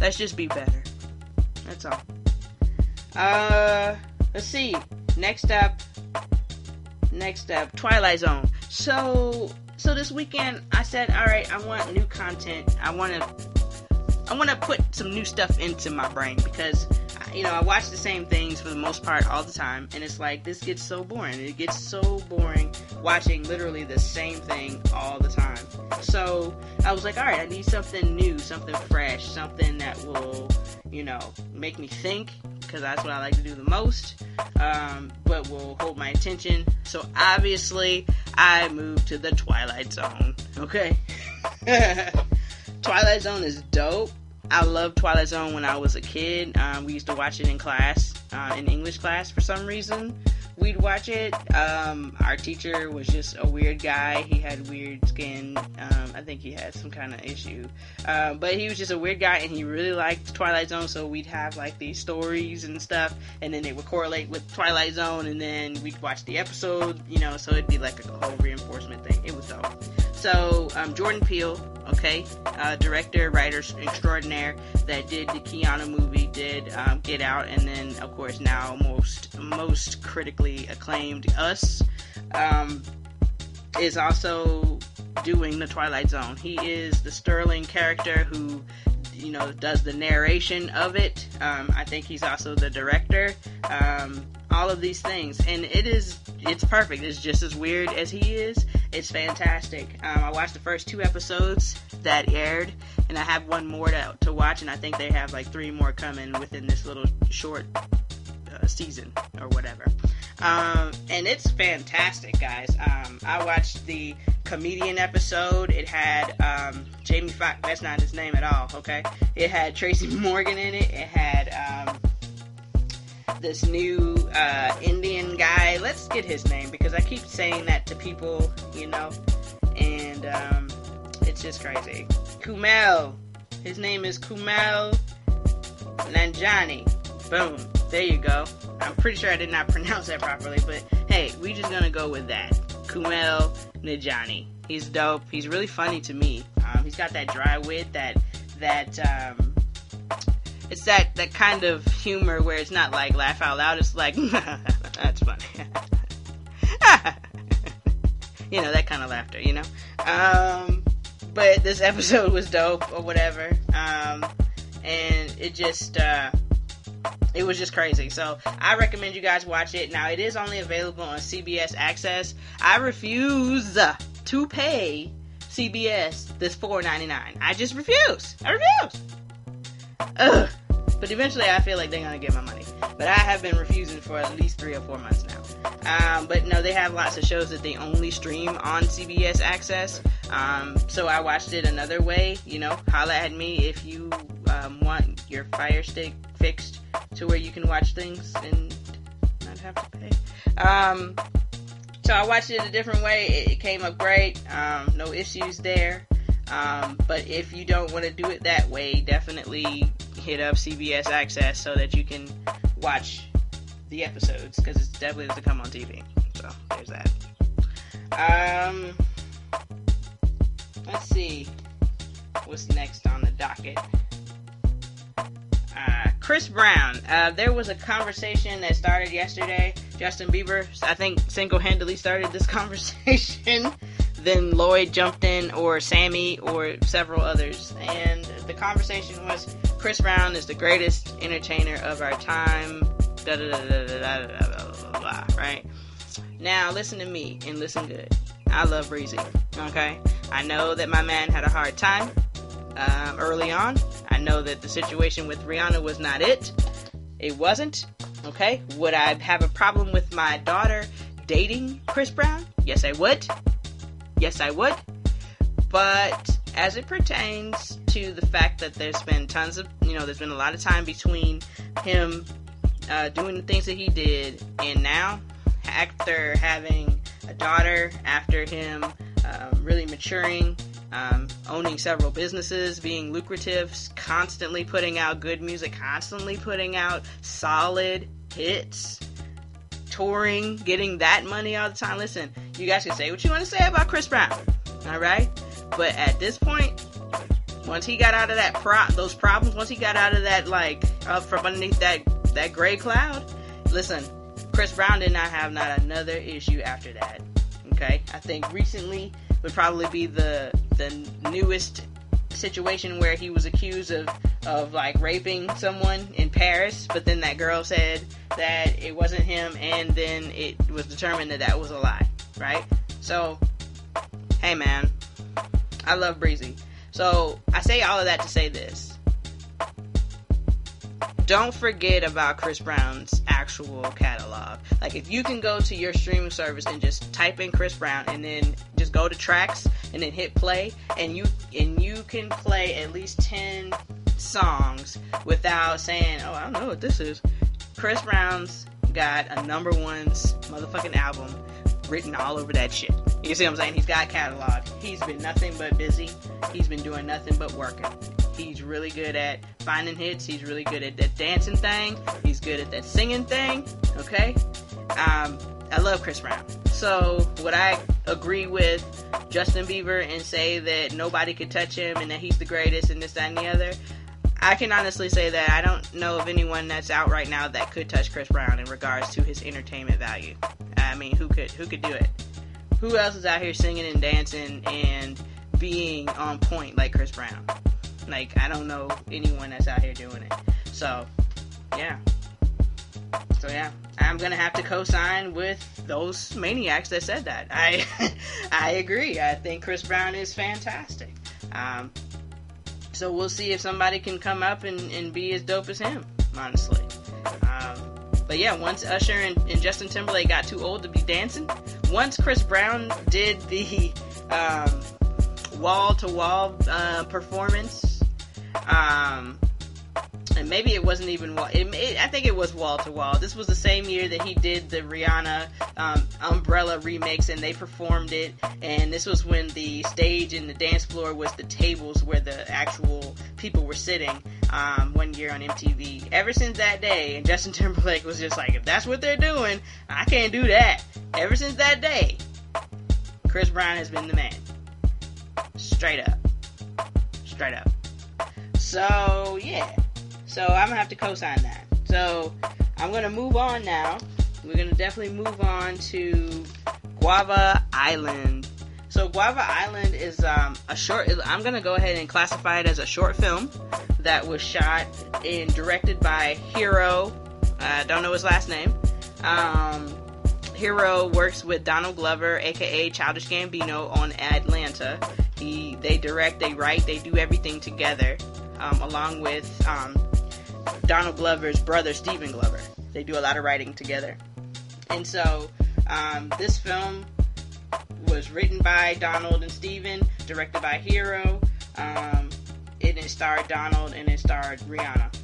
Let's just be better. That's all. Uh, let's see. Next up, next up, Twilight Zone. So, so this weekend, I said, all right, I want new content. I want to I want to put some new stuff into my brain because you know I watch the same things for the most part all the time, and it's like this gets so boring. It gets so boring watching literally the same thing all the time. So I was like, all right, I need something new, something fresh, something that will you know make me think because that's what I like to do the most, um, but will hold my attention. So obviously, I moved to the Twilight Zone. Okay. Twilight Zone is dope. I loved Twilight Zone when I was a kid. Um, we used to watch it in class, uh, in English class for some reason. We'd watch it. Um, our teacher was just a weird guy. He had weird skin. Um, I think he had some kind of issue. Uh, but he was just a weird guy and he really liked Twilight Zone. So we'd have like these stories and stuff. And then they would correlate with Twilight Zone. And then we'd watch the episode, you know, so it'd be like a whole reinforcement thing. It was dope. So um, Jordan Peele, okay, uh, director, writer extraordinaire that did the Keanu movie, did um, Get Out, and then of course now most most critically acclaimed Us, um, is also doing the Twilight Zone. He is the Serling character who you know does the narration of it. Um, I think he's also the director. Um, all of these things, and it is it's perfect. It's just as weird as he is. It's fantastic. Um, I watched the first two episodes that aired, and I have one more to, to watch, and I think they have like three more coming within this little short uh, season or whatever. Um, and it's fantastic, guys. Um, I watched the comedian episode. It had um, Jamie Foxx. That's not his name at all. Okay. It had Tracy Morgan in it. It had um, this new uh, Indian guy. Let's get his name because I keep saying that to people, you know, and um, it's just crazy. Kumail. His name is Kumail Nanjiani. Boom. There you go. I'm pretty sure I did not pronounce that properly, but hey, we just gonna go with that. Kumail Nanjiani. He's dope. He's really funny to me. Um, he's got that dry wit, that that um, it's that that kind of humor where it's not like laugh out loud. It's like that's funny. you know that kind of laughter. You know. Um, but this episode was dope or whatever. Um, and it just uh, it was just crazy. So I recommend you guys watch it. Now it is only available on CBS Access. I refuse to pay CBS this four ninety nine. I just refuse. I refuse. Ugh. But eventually, I feel like they're gonna get my money. But I have been refusing for at least three or four months now. Um, but no, they have lots of shows that they only stream on CBS Access. Um, so I watched it another way. You know, holla at me if you um, want your Fire Stick fixed to where you can watch things and not have to pay. Um, so I watched it a different way. It, it came up great. Um, no issues there. Um, but if you don't want to do it that way, definitely hit up CBS Access so that you can watch the episodes because it's definitely to come on TV. So there's that. Um, let's see what's next on the docket. Uh, Chris Brown. Uh, there was a conversation that started yesterday. Justin Bieber, I think, single-handedly started this conversation. then Lloyd jumped in, or Sammy, or several others, and the conversation was Chris Brown is the greatest entertainer of our time da da da da da da da right? Now listen to me and listen good. I love Breezy. Okay, I know that my man had a hard time early on. I know that the situation with Rihanna was not it. It wasn't. Okay, would I have a problem with my daughter dating Chris Brown? Yes, I would. Yes, I would. But as it pertains to the fact that there's been tons of, you know, there's been a lot of time between him uh, doing the things that he did and now, after having a daughter, after him um, really maturing, um, owning several businesses, being lucrative, constantly putting out good music, constantly putting out solid hits, touring, getting that money all the time. Listen, you guys can say what you want to say about Chris Brown, all right? But at this point, once he got out of that pro- those problems, once he got out of that like up from underneath that that gray cloud, listen, Chris Brown did not have not another issue after that. Okay, I think recently would probably be the the newest situation where he was accused of of like raping someone in Paris, but then that girl said that it wasn't him, and then it was determined that that was a lie, right? So, hey man, I love Breezy. So I say all of that to say this: don't forget about Chris Brown's actual catalog. Like if you can go to your streaming service and just type in Chris Brown and then just go to tracks and then hit play and you and you can play at least 10 songs without saying, "Oh, I don't know what this is." Chris Brown's got a number one motherfucking album written all over that shit. You see what I'm saying? He's got catalog. He's been nothing but busy. He's been doing nothing but working. He's really good at finding hits. He's really good at that dancing thing. He's good at that singing thing. Okay? Um, I love Chris Brown. So, would I agree with Justin Bieber and say that nobody could touch him and that he's the greatest and this, that, and the other? I can honestly say that I don't know of anyone that's out right now that could touch Chris Brown in regards to his entertainment value. I mean, who could who could do it? Who else is out here singing and dancing and being on point like Chris Brown? Like, I don't know anyone that's out here doing it. So, yeah. So yeah, I'm gonna have to co-sign with those maniacs that said that. I I agree. I think Chris Brown is fantastic. Um, so we'll see if somebody can come up and, and be as dope as him. Honestly. Um, but yeah, once Usher and, and, Justin Timberlake got too old to be dancing, once Chris Brown did the wall to wall performance, um, and maybe it wasn't even wall. It, it, I think it was wall to wall. This was the same year that he did the Rihanna um, Umbrella remix, and they performed it. And this was when the stage and the dance floor was the tables where the actual people were sitting. Um, one year on MTV. Ever since that day, and Justin Timberlake was just like, if that's what they're doing, I can't do that. Ever since that day, Chris Brown has been the man. Straight up. Straight up. So, yeah. So I'm gonna have to co-sign that. So I'm gonna move on now. We're gonna definitely move on to Guava Island. So Guava Island is um, a short. I'm gonna go ahead and classify it as a short film that was shot and directed by Hiro. I uh, don't know his last name. Um, Hiro works with Donald Glover, aka Childish Gambino, on Atlanta. He, they direct, they write, they do everything together, um, along with um, Donald Glover's brother, Stephen Glover. They do a lot of writing together. And so, um, this film was written by Donald and Stephen, directed by Hiro. Um, it starred Donald and it starred Rihanna.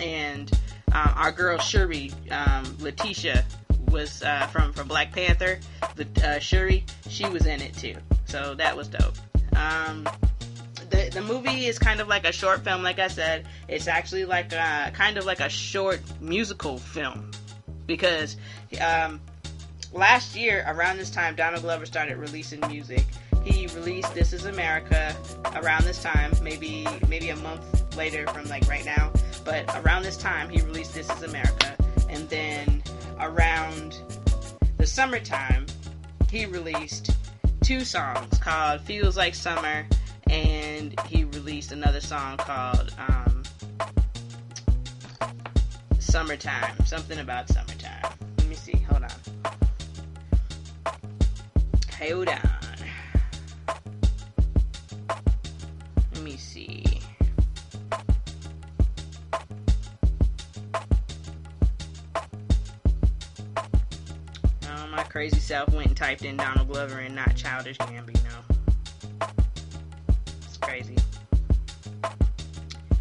And uh, our girl Shuri, um, Letitia, was uh, from from Black Panther. The uh, Shuri, she was in it too, so that was dope. The the movie is kind of like a short film, like I said. It's actually like a, kind of like a short musical film because um, last year around this time, Donald Glover started releasing music. He released "This Is America" around this time, maybe maybe a month later from like right now, but around this time he released "This Is America," and then around the summertime, he released two songs called Feels Like Summer, and he released another song called um, Summertime. Something about summertime. Let me see. Hold on. Hold on. Let me see. my crazy self went and typed in Donald Glover and not Childish Gambino. Crazy.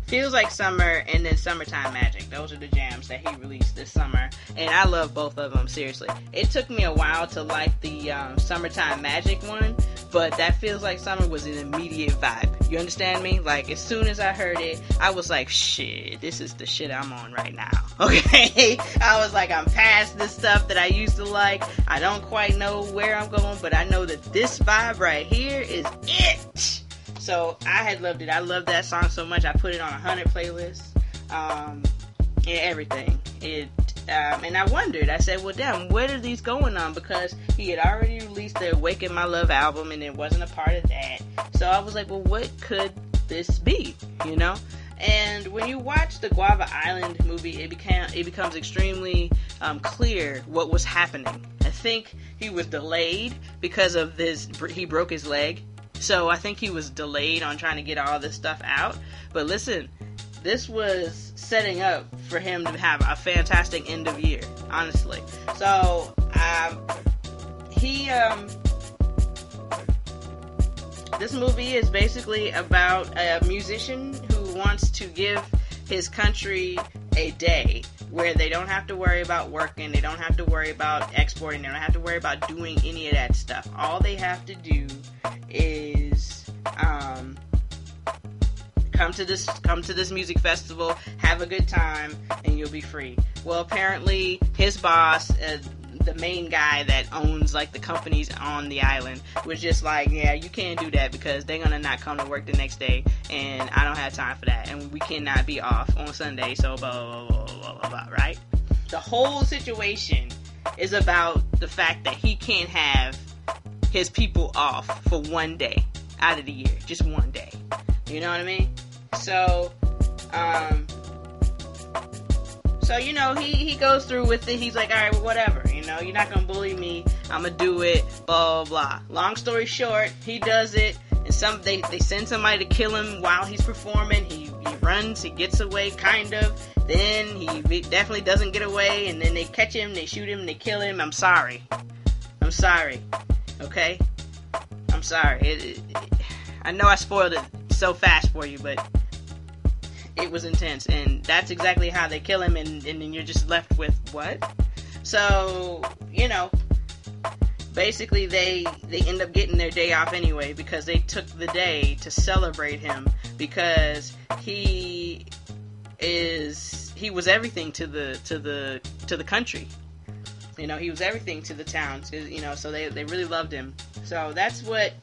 Feels like summer and then summertime magic. Those are the jams that he released this summer, and I love both of them. Seriously, it took me a while to like the um, summertime magic one, but that feels like summer was an immediate vibe. You understand me? Like as soon as I heard it, I was like, shit, this is the shit I'm on right now. Okay, I was like, I'm past this stuff that I used to like. I don't quite know where I'm going, but I know that this vibe right here is it. So I had loved it. I loved that song so much. I put it on a hundred playlists, um, and everything. It um, and I wondered. I said, "Well, damn, what are these going on?" Because he had already released the "Awaken My Love" album, and it wasn't a part of that. So I was like, "Well, what could this be?" You know. And when you watch the Guava Island movie, it became it becomes extremely um, clear what was happening. I think he was delayed because of this. He broke his leg, so I think he was delayed on trying to get all this stuff out. But listen, this was setting up for him to have a fantastic end of year, honestly. So um, he um, this movie is basically about a musician who wants to give his country a day where they don't have to worry about working, they don't have to worry about exporting, they don't have to worry about doing any of that stuff. All they have to do is um, come to this come to this music festival, have a good time, and you'll be free. Well, apparently his boss, uh, the main guy that owns like the companies on the island, was just like, yeah, you can't do that because they're gonna not come to work the next day, and I don't have time for that, and we cannot be off on Sunday. So blah blah blah blah blah, blah right? The whole situation is about the fact that he can't have his people off for one day out of the year, just one day. You know what I mean? So, um, so you know he he goes through with it. He's like, all right, well, whatever. You know, you're not gonna bully me. I'm gonna do it. Blah blah. blah. Long story short, he does it. And some they, they send somebody to kill him while he's performing. He, he runs, he gets away, kind of. Then he definitely doesn't get away, and then they catch him, they shoot him, they kill him. I'm sorry. I'm sorry okay? I'm sorry. It, it, I know I spoiled it so fast for you, but it was intense, and that's exactly how they kill him, and, and then you're just left with what? So you know, basically they they end up getting their day off anyway because they took the day to celebrate him because he is he was everything to the to the to the country you know, he was everything to the towns. You know, so they they really loved him. So that's what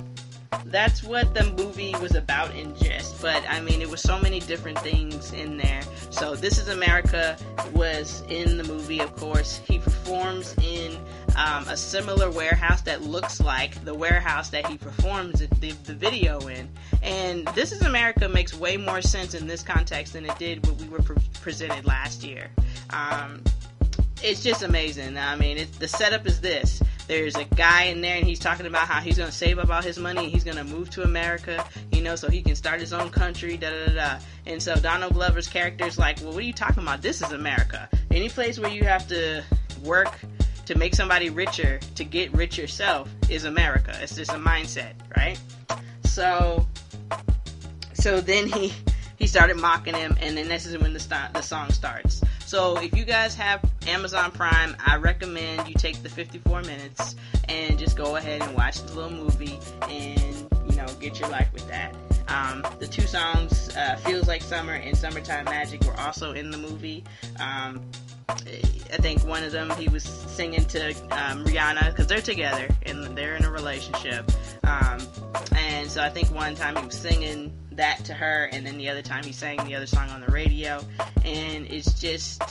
that's what the movie was about in gist. But I mean, it was so many different things in there. So This Is America was in the movie, of course. He performs in um, a similar warehouse that looks like the warehouse that he performs the, the video in. And This Is America makes way more sense in this context than it did when we were pre- presented last year. Um, it's just amazing. I mean, it, the setup is this. There's a guy in there, and he's talking about how he's to save up all his money and he's to move to America, you know, so he can start his own country, da da da da. And so Donald Glover's character is like, well, what are you talking about? This is America. Any place where you have to work to make somebody richer, to get rich yourself, is America. It's just a mindset, right? So, so then he he started mocking him, and then this is when the st- the song starts. So if you guys have Amazon Prime, I recommend you take the 54 minutes and just go ahead and watch the little movie and you know get your life with that. Um, the two songs, uh, "Feels Like Summer" and "Summertime Magic," were also in the movie. Um, I think one of them he was singing to um, Rihanna because they're together and they're in a relationship. Um, and so I think one time he was singing that to her, and then the other time he sang the other song on the radio. And it's just,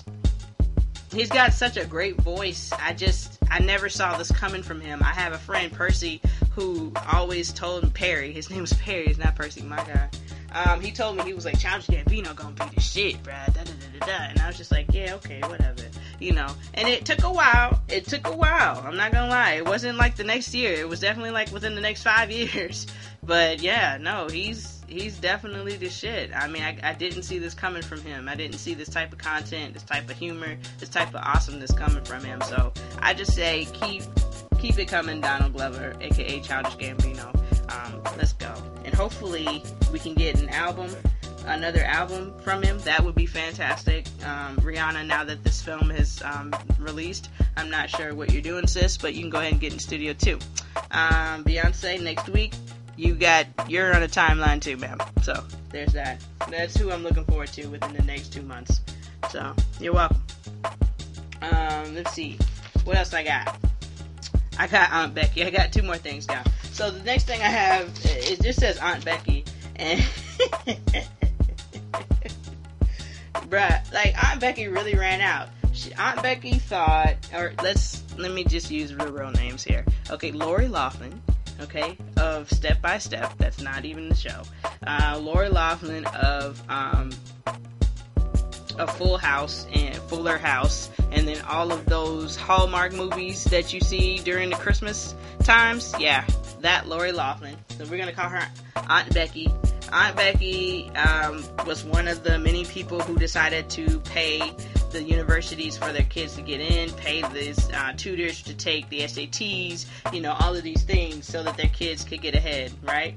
he's got such a great voice. I just, I never saw this coming from him. I have a friend, Percy, who always told Perry, his name was Perry, it's not Percy, my guy. Um, he told me he was like, Childish Gambino gonna be the shit, bruh. Da, da, da, da, da. And I was just like, yeah, okay, whatever. You know. And it took a while. It took a while. I'm not gonna lie. It wasn't like the next year. It was definitely like within the next five years. But yeah, no, he's he's definitely the shit. I mean, I, I didn't see this coming from him. I didn't see this type of content, this type of humor, this type of awesomeness coming from him. So I just say keep keep it coming, Donald Glover, aka Childish Gambino. Um, let's go, and hopefully we can get an album, another album from him. That would be fantastic. Um, Rihanna, now that this film is um, released, I'm not sure what you're doing, sis, but you can go ahead and get in studio too. Um, Beyonce next week you got you're on a timeline too, ma'am. So there's that. That's who I'm looking forward to within the next two months. So you're welcome. Um, let's see, what else I got. I got Aunt Becky. I got two more things now. So the next thing I have it just says Aunt Becky, and bruh, like Aunt Becky really ran out. She, Aunt Becky thought, or let's let me just use real real names here. Okay, Lori Loughlin okay, of Step by Step. That's not even the show. Uh, Lori Loughlin of um, a Full House and Fuller House, and then all of those Hallmark movies that you see during the Christmas times. Yeah, that Lori Loughlin. So we're gonna call her Aunt Becky. Aunt Becky um, was one of the many people who decided to pay the universities for their kids to get in, pay these uh, tutors to take the SATs, you know, all of these things so that their kids could get ahead, right?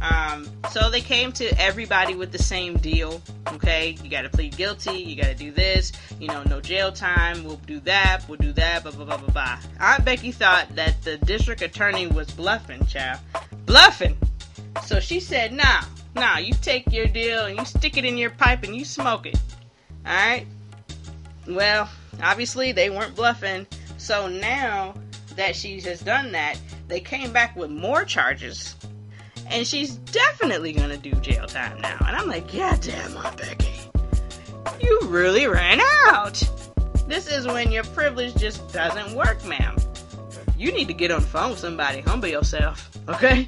Um, so they came to everybody with the same deal. Okay, you got to plead guilty. You got to do this. You know, no jail time. We'll do that. We'll do that. Blah blah blah blah blah. Aunt Becky thought that the district attorney was bluffing, child, bluffing. So she said, "Nah, nah. You take your deal and you stick it in your pipe and you smoke it. All right." Well, obviously they weren't bluffing. So now that she has done that, they came back with more charges. And she's definitely gonna do jail time now. And I'm like, yeah, damn, Aunt Becky. You really ran out. This is when your privilege just doesn't work, ma'am. You need to get on the phone with somebody, humble yourself, okay?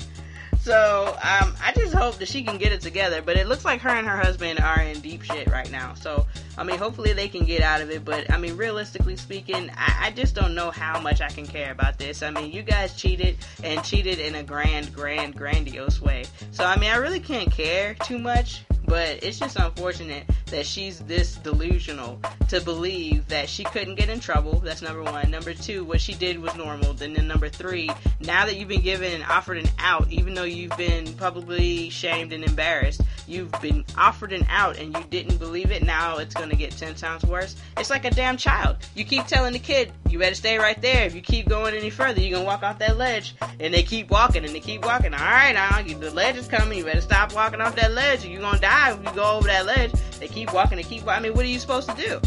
So um, I just hope that she can get it together. But it looks like her and her husband are in deep shit right now. So I mean, hopefully they can get out of it. But I mean, realistically speaking, I, I just don't know how much I can care about this. I mean, you guys cheated and cheated in a grand, grand, grandiose way. So I mean, I really can't care too much but it's just unfortunate that she's this delusional to believe that she couldn't get in trouble. That's number one. Number two, what she did was normal. Then, then number three, now that you've been given and offered an out, even though you've been publicly shamed and embarrassed, you've been offered an out and you didn't believe it. Now it's going to get 10 times worse. It's like a damn child. You keep telling the kid, you better stay right there. If you keep going any further, you're going to walk off that ledge. And they keep walking and they keep walking. All right, now, the ledge is coming. You better stop walking off that ledge or you're going to die if you go over that ledge. They keep walking, they keep. I mean, what are you supposed to do?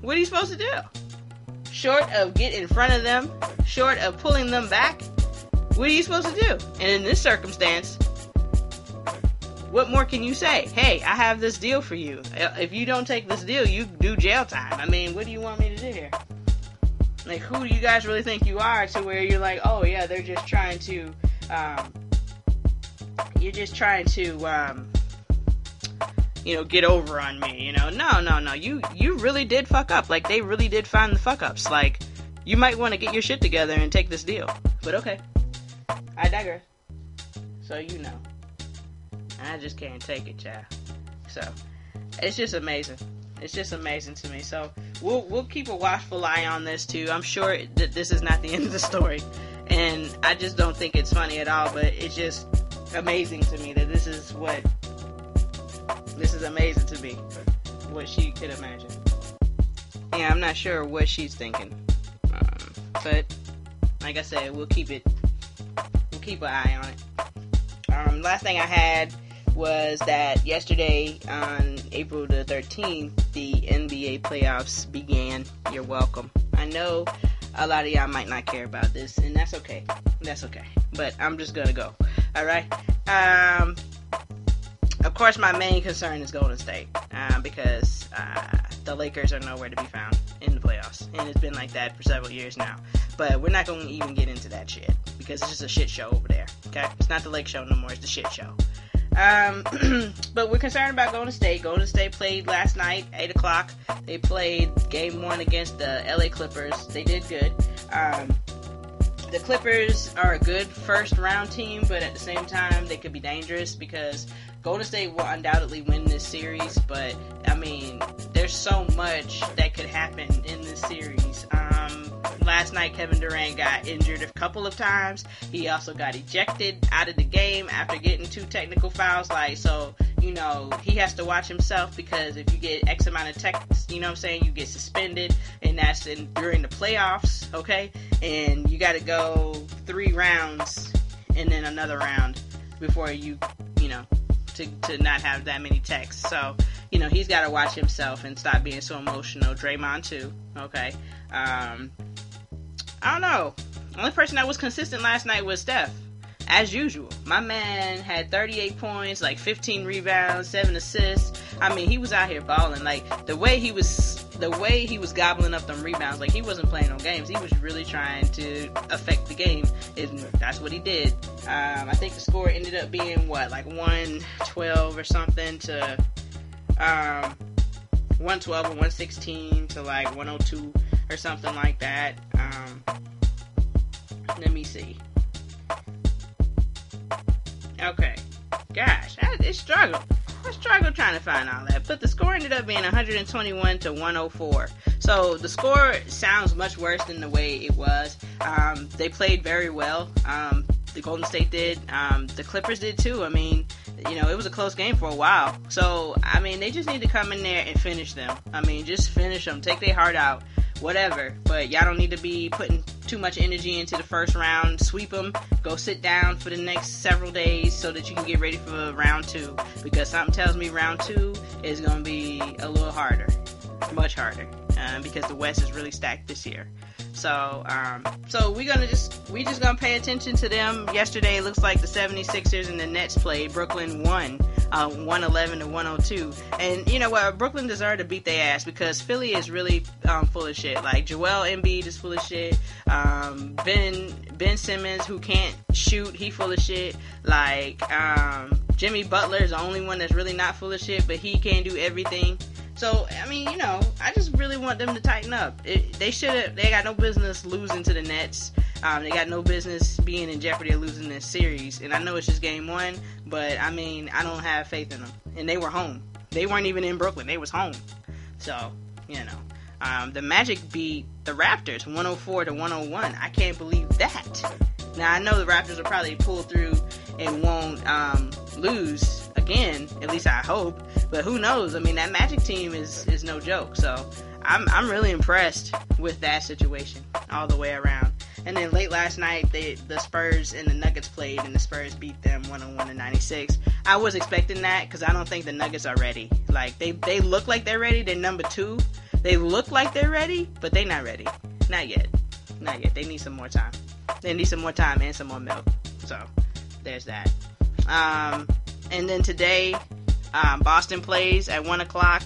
What are you supposed to do? Short of get in front of them, short of pulling them back, what are you supposed to do? And in this circumstance, what more can you say? Hey, I have this deal for you. If you don't take this deal, you do jail time. I mean, what do you want me to do here? Like, who do you guys really think you are to where you're like, oh yeah, they're just trying to, um, you're just trying to, um, you know, get over on me. You know, no, no, no. You you really did fuck up. Like they really did find the fuck ups. Like you might want to get your shit together and take this deal. But okay, I digress. So you know, I just can't take it, child. So it's just amazing. It's just amazing to me. So we'll we'll keep a watchful eye on this too. I'm sure that this is not the end of the story, and I just don't think it's funny at all. But it's just amazing to me that this is what this is amazing to me. What she could imagine. Yeah, I'm not sure what she's thinking, um, but like I said, we'll keep it. We'll keep an eye on it. Um, last thing I had was that yesterday on April the 13th, the NBA playoffs began. You're welcome. I know a lot of y'all might not care about this, and that's okay. That's okay. But I'm just gonna go. All right. Um, of course, my main concern is Golden State uh, because uh, the Lakers are nowhere to be found in the playoffs, and it's been like that for several years now. But we're not going to even get into that shit because it's just a shit show over there. Okay, it's not the Lake Show no more; it's the shit show. Um, but we're concerned about Golden State. Golden State played last night, eight o'clock. They played game one against the LA Clippers. They did good. Um, the Clippers are a good first round team, but at the same time, they could be dangerous because Golden State will undoubtedly win this series, but I mean, there's so much that could happen in this series. Um, last night, Kevin Durant got injured a couple of times. He also got ejected out of the game after getting two technical fouls. Like, so, you know, he has to watch himself because if you get X amount of tech, you know what I'm saying, you get suspended, and that's in, during the playoffs, okay? And you got to go three rounds and then another round before you, you know, to, to not have that many texts. So, you know, he's got to watch himself and stop being so emotional. Draymond, too. Okay. Um, I don't know. The only person that was consistent last night was Steph. As usual, my man had 38 points, like 15 rebounds, 7 assists. I mean, he was out here balling. Like, the way he was the way he was gobbling up them rebounds, like he wasn't playing on games. He was really trying to affect the game. And that's what he did. Um, I think the score ended up being what, like 112 or something to um, 112 or 116 to like 102 or something like that. Um, let me see. Okay. Gosh, I, it struggled. I struggled trying to find all that, but the score ended up being 121 to 104. So the score sounds much worse than the way it was. Um, they played very well. Um, the Golden State did. Um, the Clippers did too. I mean, you know, it was a close game for a while. So I mean, they just need to come in there and finish them. I mean, just finish them. Take their heart out whatever. But y'all don't need to be putting too much energy into the first round. Sweep them, go sit down for the next several days so that you can get ready for round two. Because something tells me round two is going to be a little harder, much harder, uh, because the West is really stacked this year. So, um, so we're gonna just we just gonna pay attention to them. Yesterday, looks like the 76ers and the Nets played. Brooklyn won, uh, 111 to 102. And you know what? Brooklyn deserved to beat their ass because Philly is really um, full of shit. Like Joel Embiid is full of shit. Um, ben Ben Simmons, who can't shoot, he full of shit. Like um, Jimmy Butler is the only one that's really not full of shit, but he can do everything. So I mean, you know, I just really want them to tighten up. It, they should have. They got no business losing to the Nets. Um, they got no business being in jeopardy of losing this series. And I know it's just game one, but I mean, I don't have faith in them. And they were home. They weren't even in Brooklyn. They was home. So you know, um, the Magic beat the Raptors 104 to 101. I can't believe that. Now I know the Raptors will probably pull through and won't um, lose At least I hope. But who knows? I mean, that Magic team is is no joke. So I'm I'm really impressed with that situation all the way around. And then late last night, they, the Spurs and the Nuggets played, and the Spurs beat them 101 to 96. I was expecting that because I don't think the Nuggets are ready. Like they they look like they're ready. They're number two. They look like they're ready, but they're not ready. Not yet. Not yet. They need some more time. They need some more time and some more milk. So there's that. Um, and then today, um, Boston plays at one o'clock,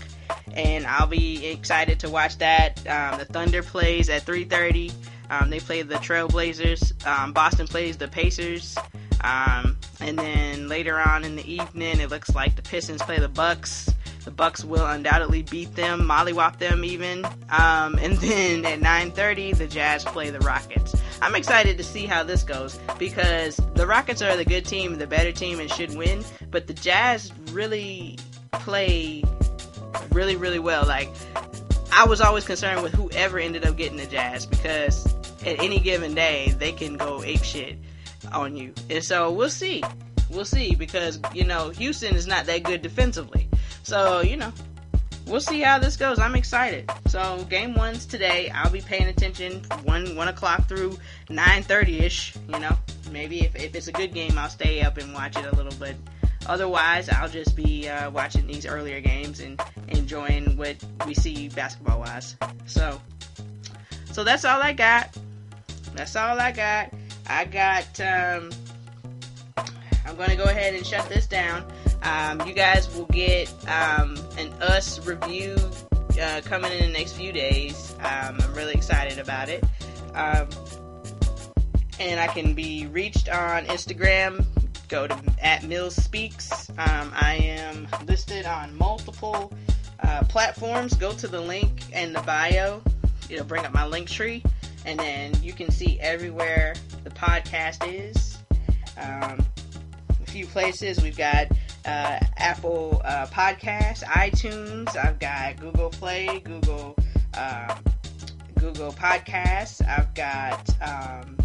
and I'll be excited to watch that. Um, the Thunder plays at three thirty. Um, they play the Trailblazers. Um, Boston plays the Pacers. Um, and then later on in the evening, it looks like the Pistons play the Bucks. The Bucks will undoubtedly beat them, mollywop them even. Um, and then at 9:30, the Jazz play the Rockets. I'm excited to see how this goes because the Rockets are the good team, the better team, and should win. But the Jazz really play really, really well. Like I was always concerned with whoever ended up getting the Jazz because at any given day they can go ape shit on you. And so we'll see. We'll see because, you know, Houston is not that good defensively. So, you know, we'll see how this goes. I'm excited. So game one's today. I'll be paying attention one one o'clock through nine thirty ish. You know, maybe if, if it's a good game, I'll stay up and watch it a little bit. Otherwise, I'll just be uh, watching these earlier games and enjoying what we see basketball wise. So, so that's all I got. That's all I got. I got. Um, I'm going to go ahead and shut this down. Um, you guys will get um, an Us review uh, coming in the next few days. Um, I'm really excited about it. Um, and I can be reached on Instagram. Go to at Mills Speaks. Um, I am listed on multiple uh, platforms. Go to the link in the bio. It'll bring up my Linktree, and then you can see everywhere the podcast is. Um, few places we've got uh, Apple uh, Podcasts, iTunes. I've got Google Play, Google uh, Google Podcasts. I've got um,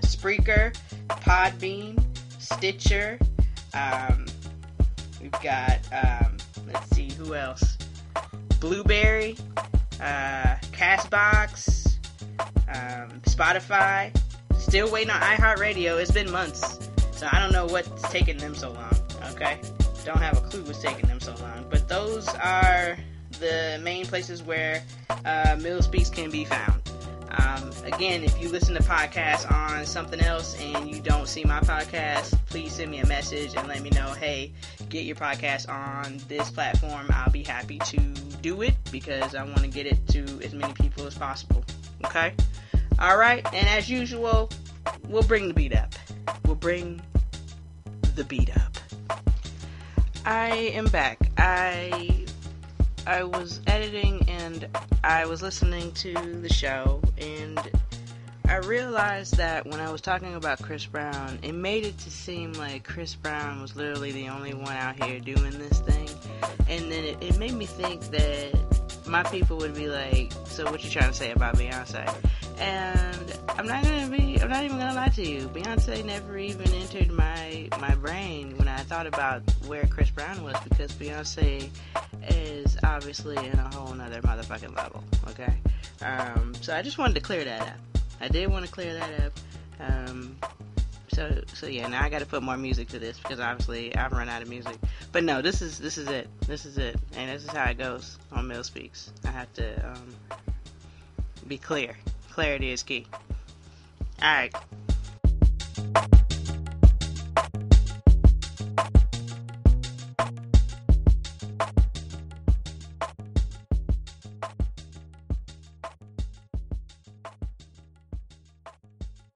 Spreaker, Podbean, Stitcher. Um, we've got um, let's see who else. Blubrry, uh, Castbox, um, Spotify. Still waiting on iHeartRadio. It's been months, I don't know what's taking them so long. Okay, don't have a clue what's taking them so long. But those are the main places where uh, Mill Speaks can be found. Um, again, if you listen to podcasts on something else and you don't see my podcast, please send me a message and let me know, hey, get your podcast on this platform. I'll be happy to do it because I want to get it to as many people as possible. Okay? All right. And as usual, we'll bring the beat up. We'll bring the beat up. I am back. I I was editing and I was listening to the show and I realized that when I was talking about Chris Brown, it made it to seem like Chris Brown was literally the only one out here doing this thing. And then it, it made me think that my people would be like, so what you trying to say about Beyonce? And I'm not gonna be, I'm not even gonna lie to you. Beyonce never even entered my, my brain when I thought about where Chris Brown was because Beyonce is obviously in a whole nother motherfucking level, okay? Um, so I just wanted to clear that up. I did want to clear that up. Um, so so yeah, now I got to put more music to this because obviously I've run out of music. But no, this is this is it. This is it, and this is how it goes on Mill Speaks. I have to um, be clear. Clarity is key. All right.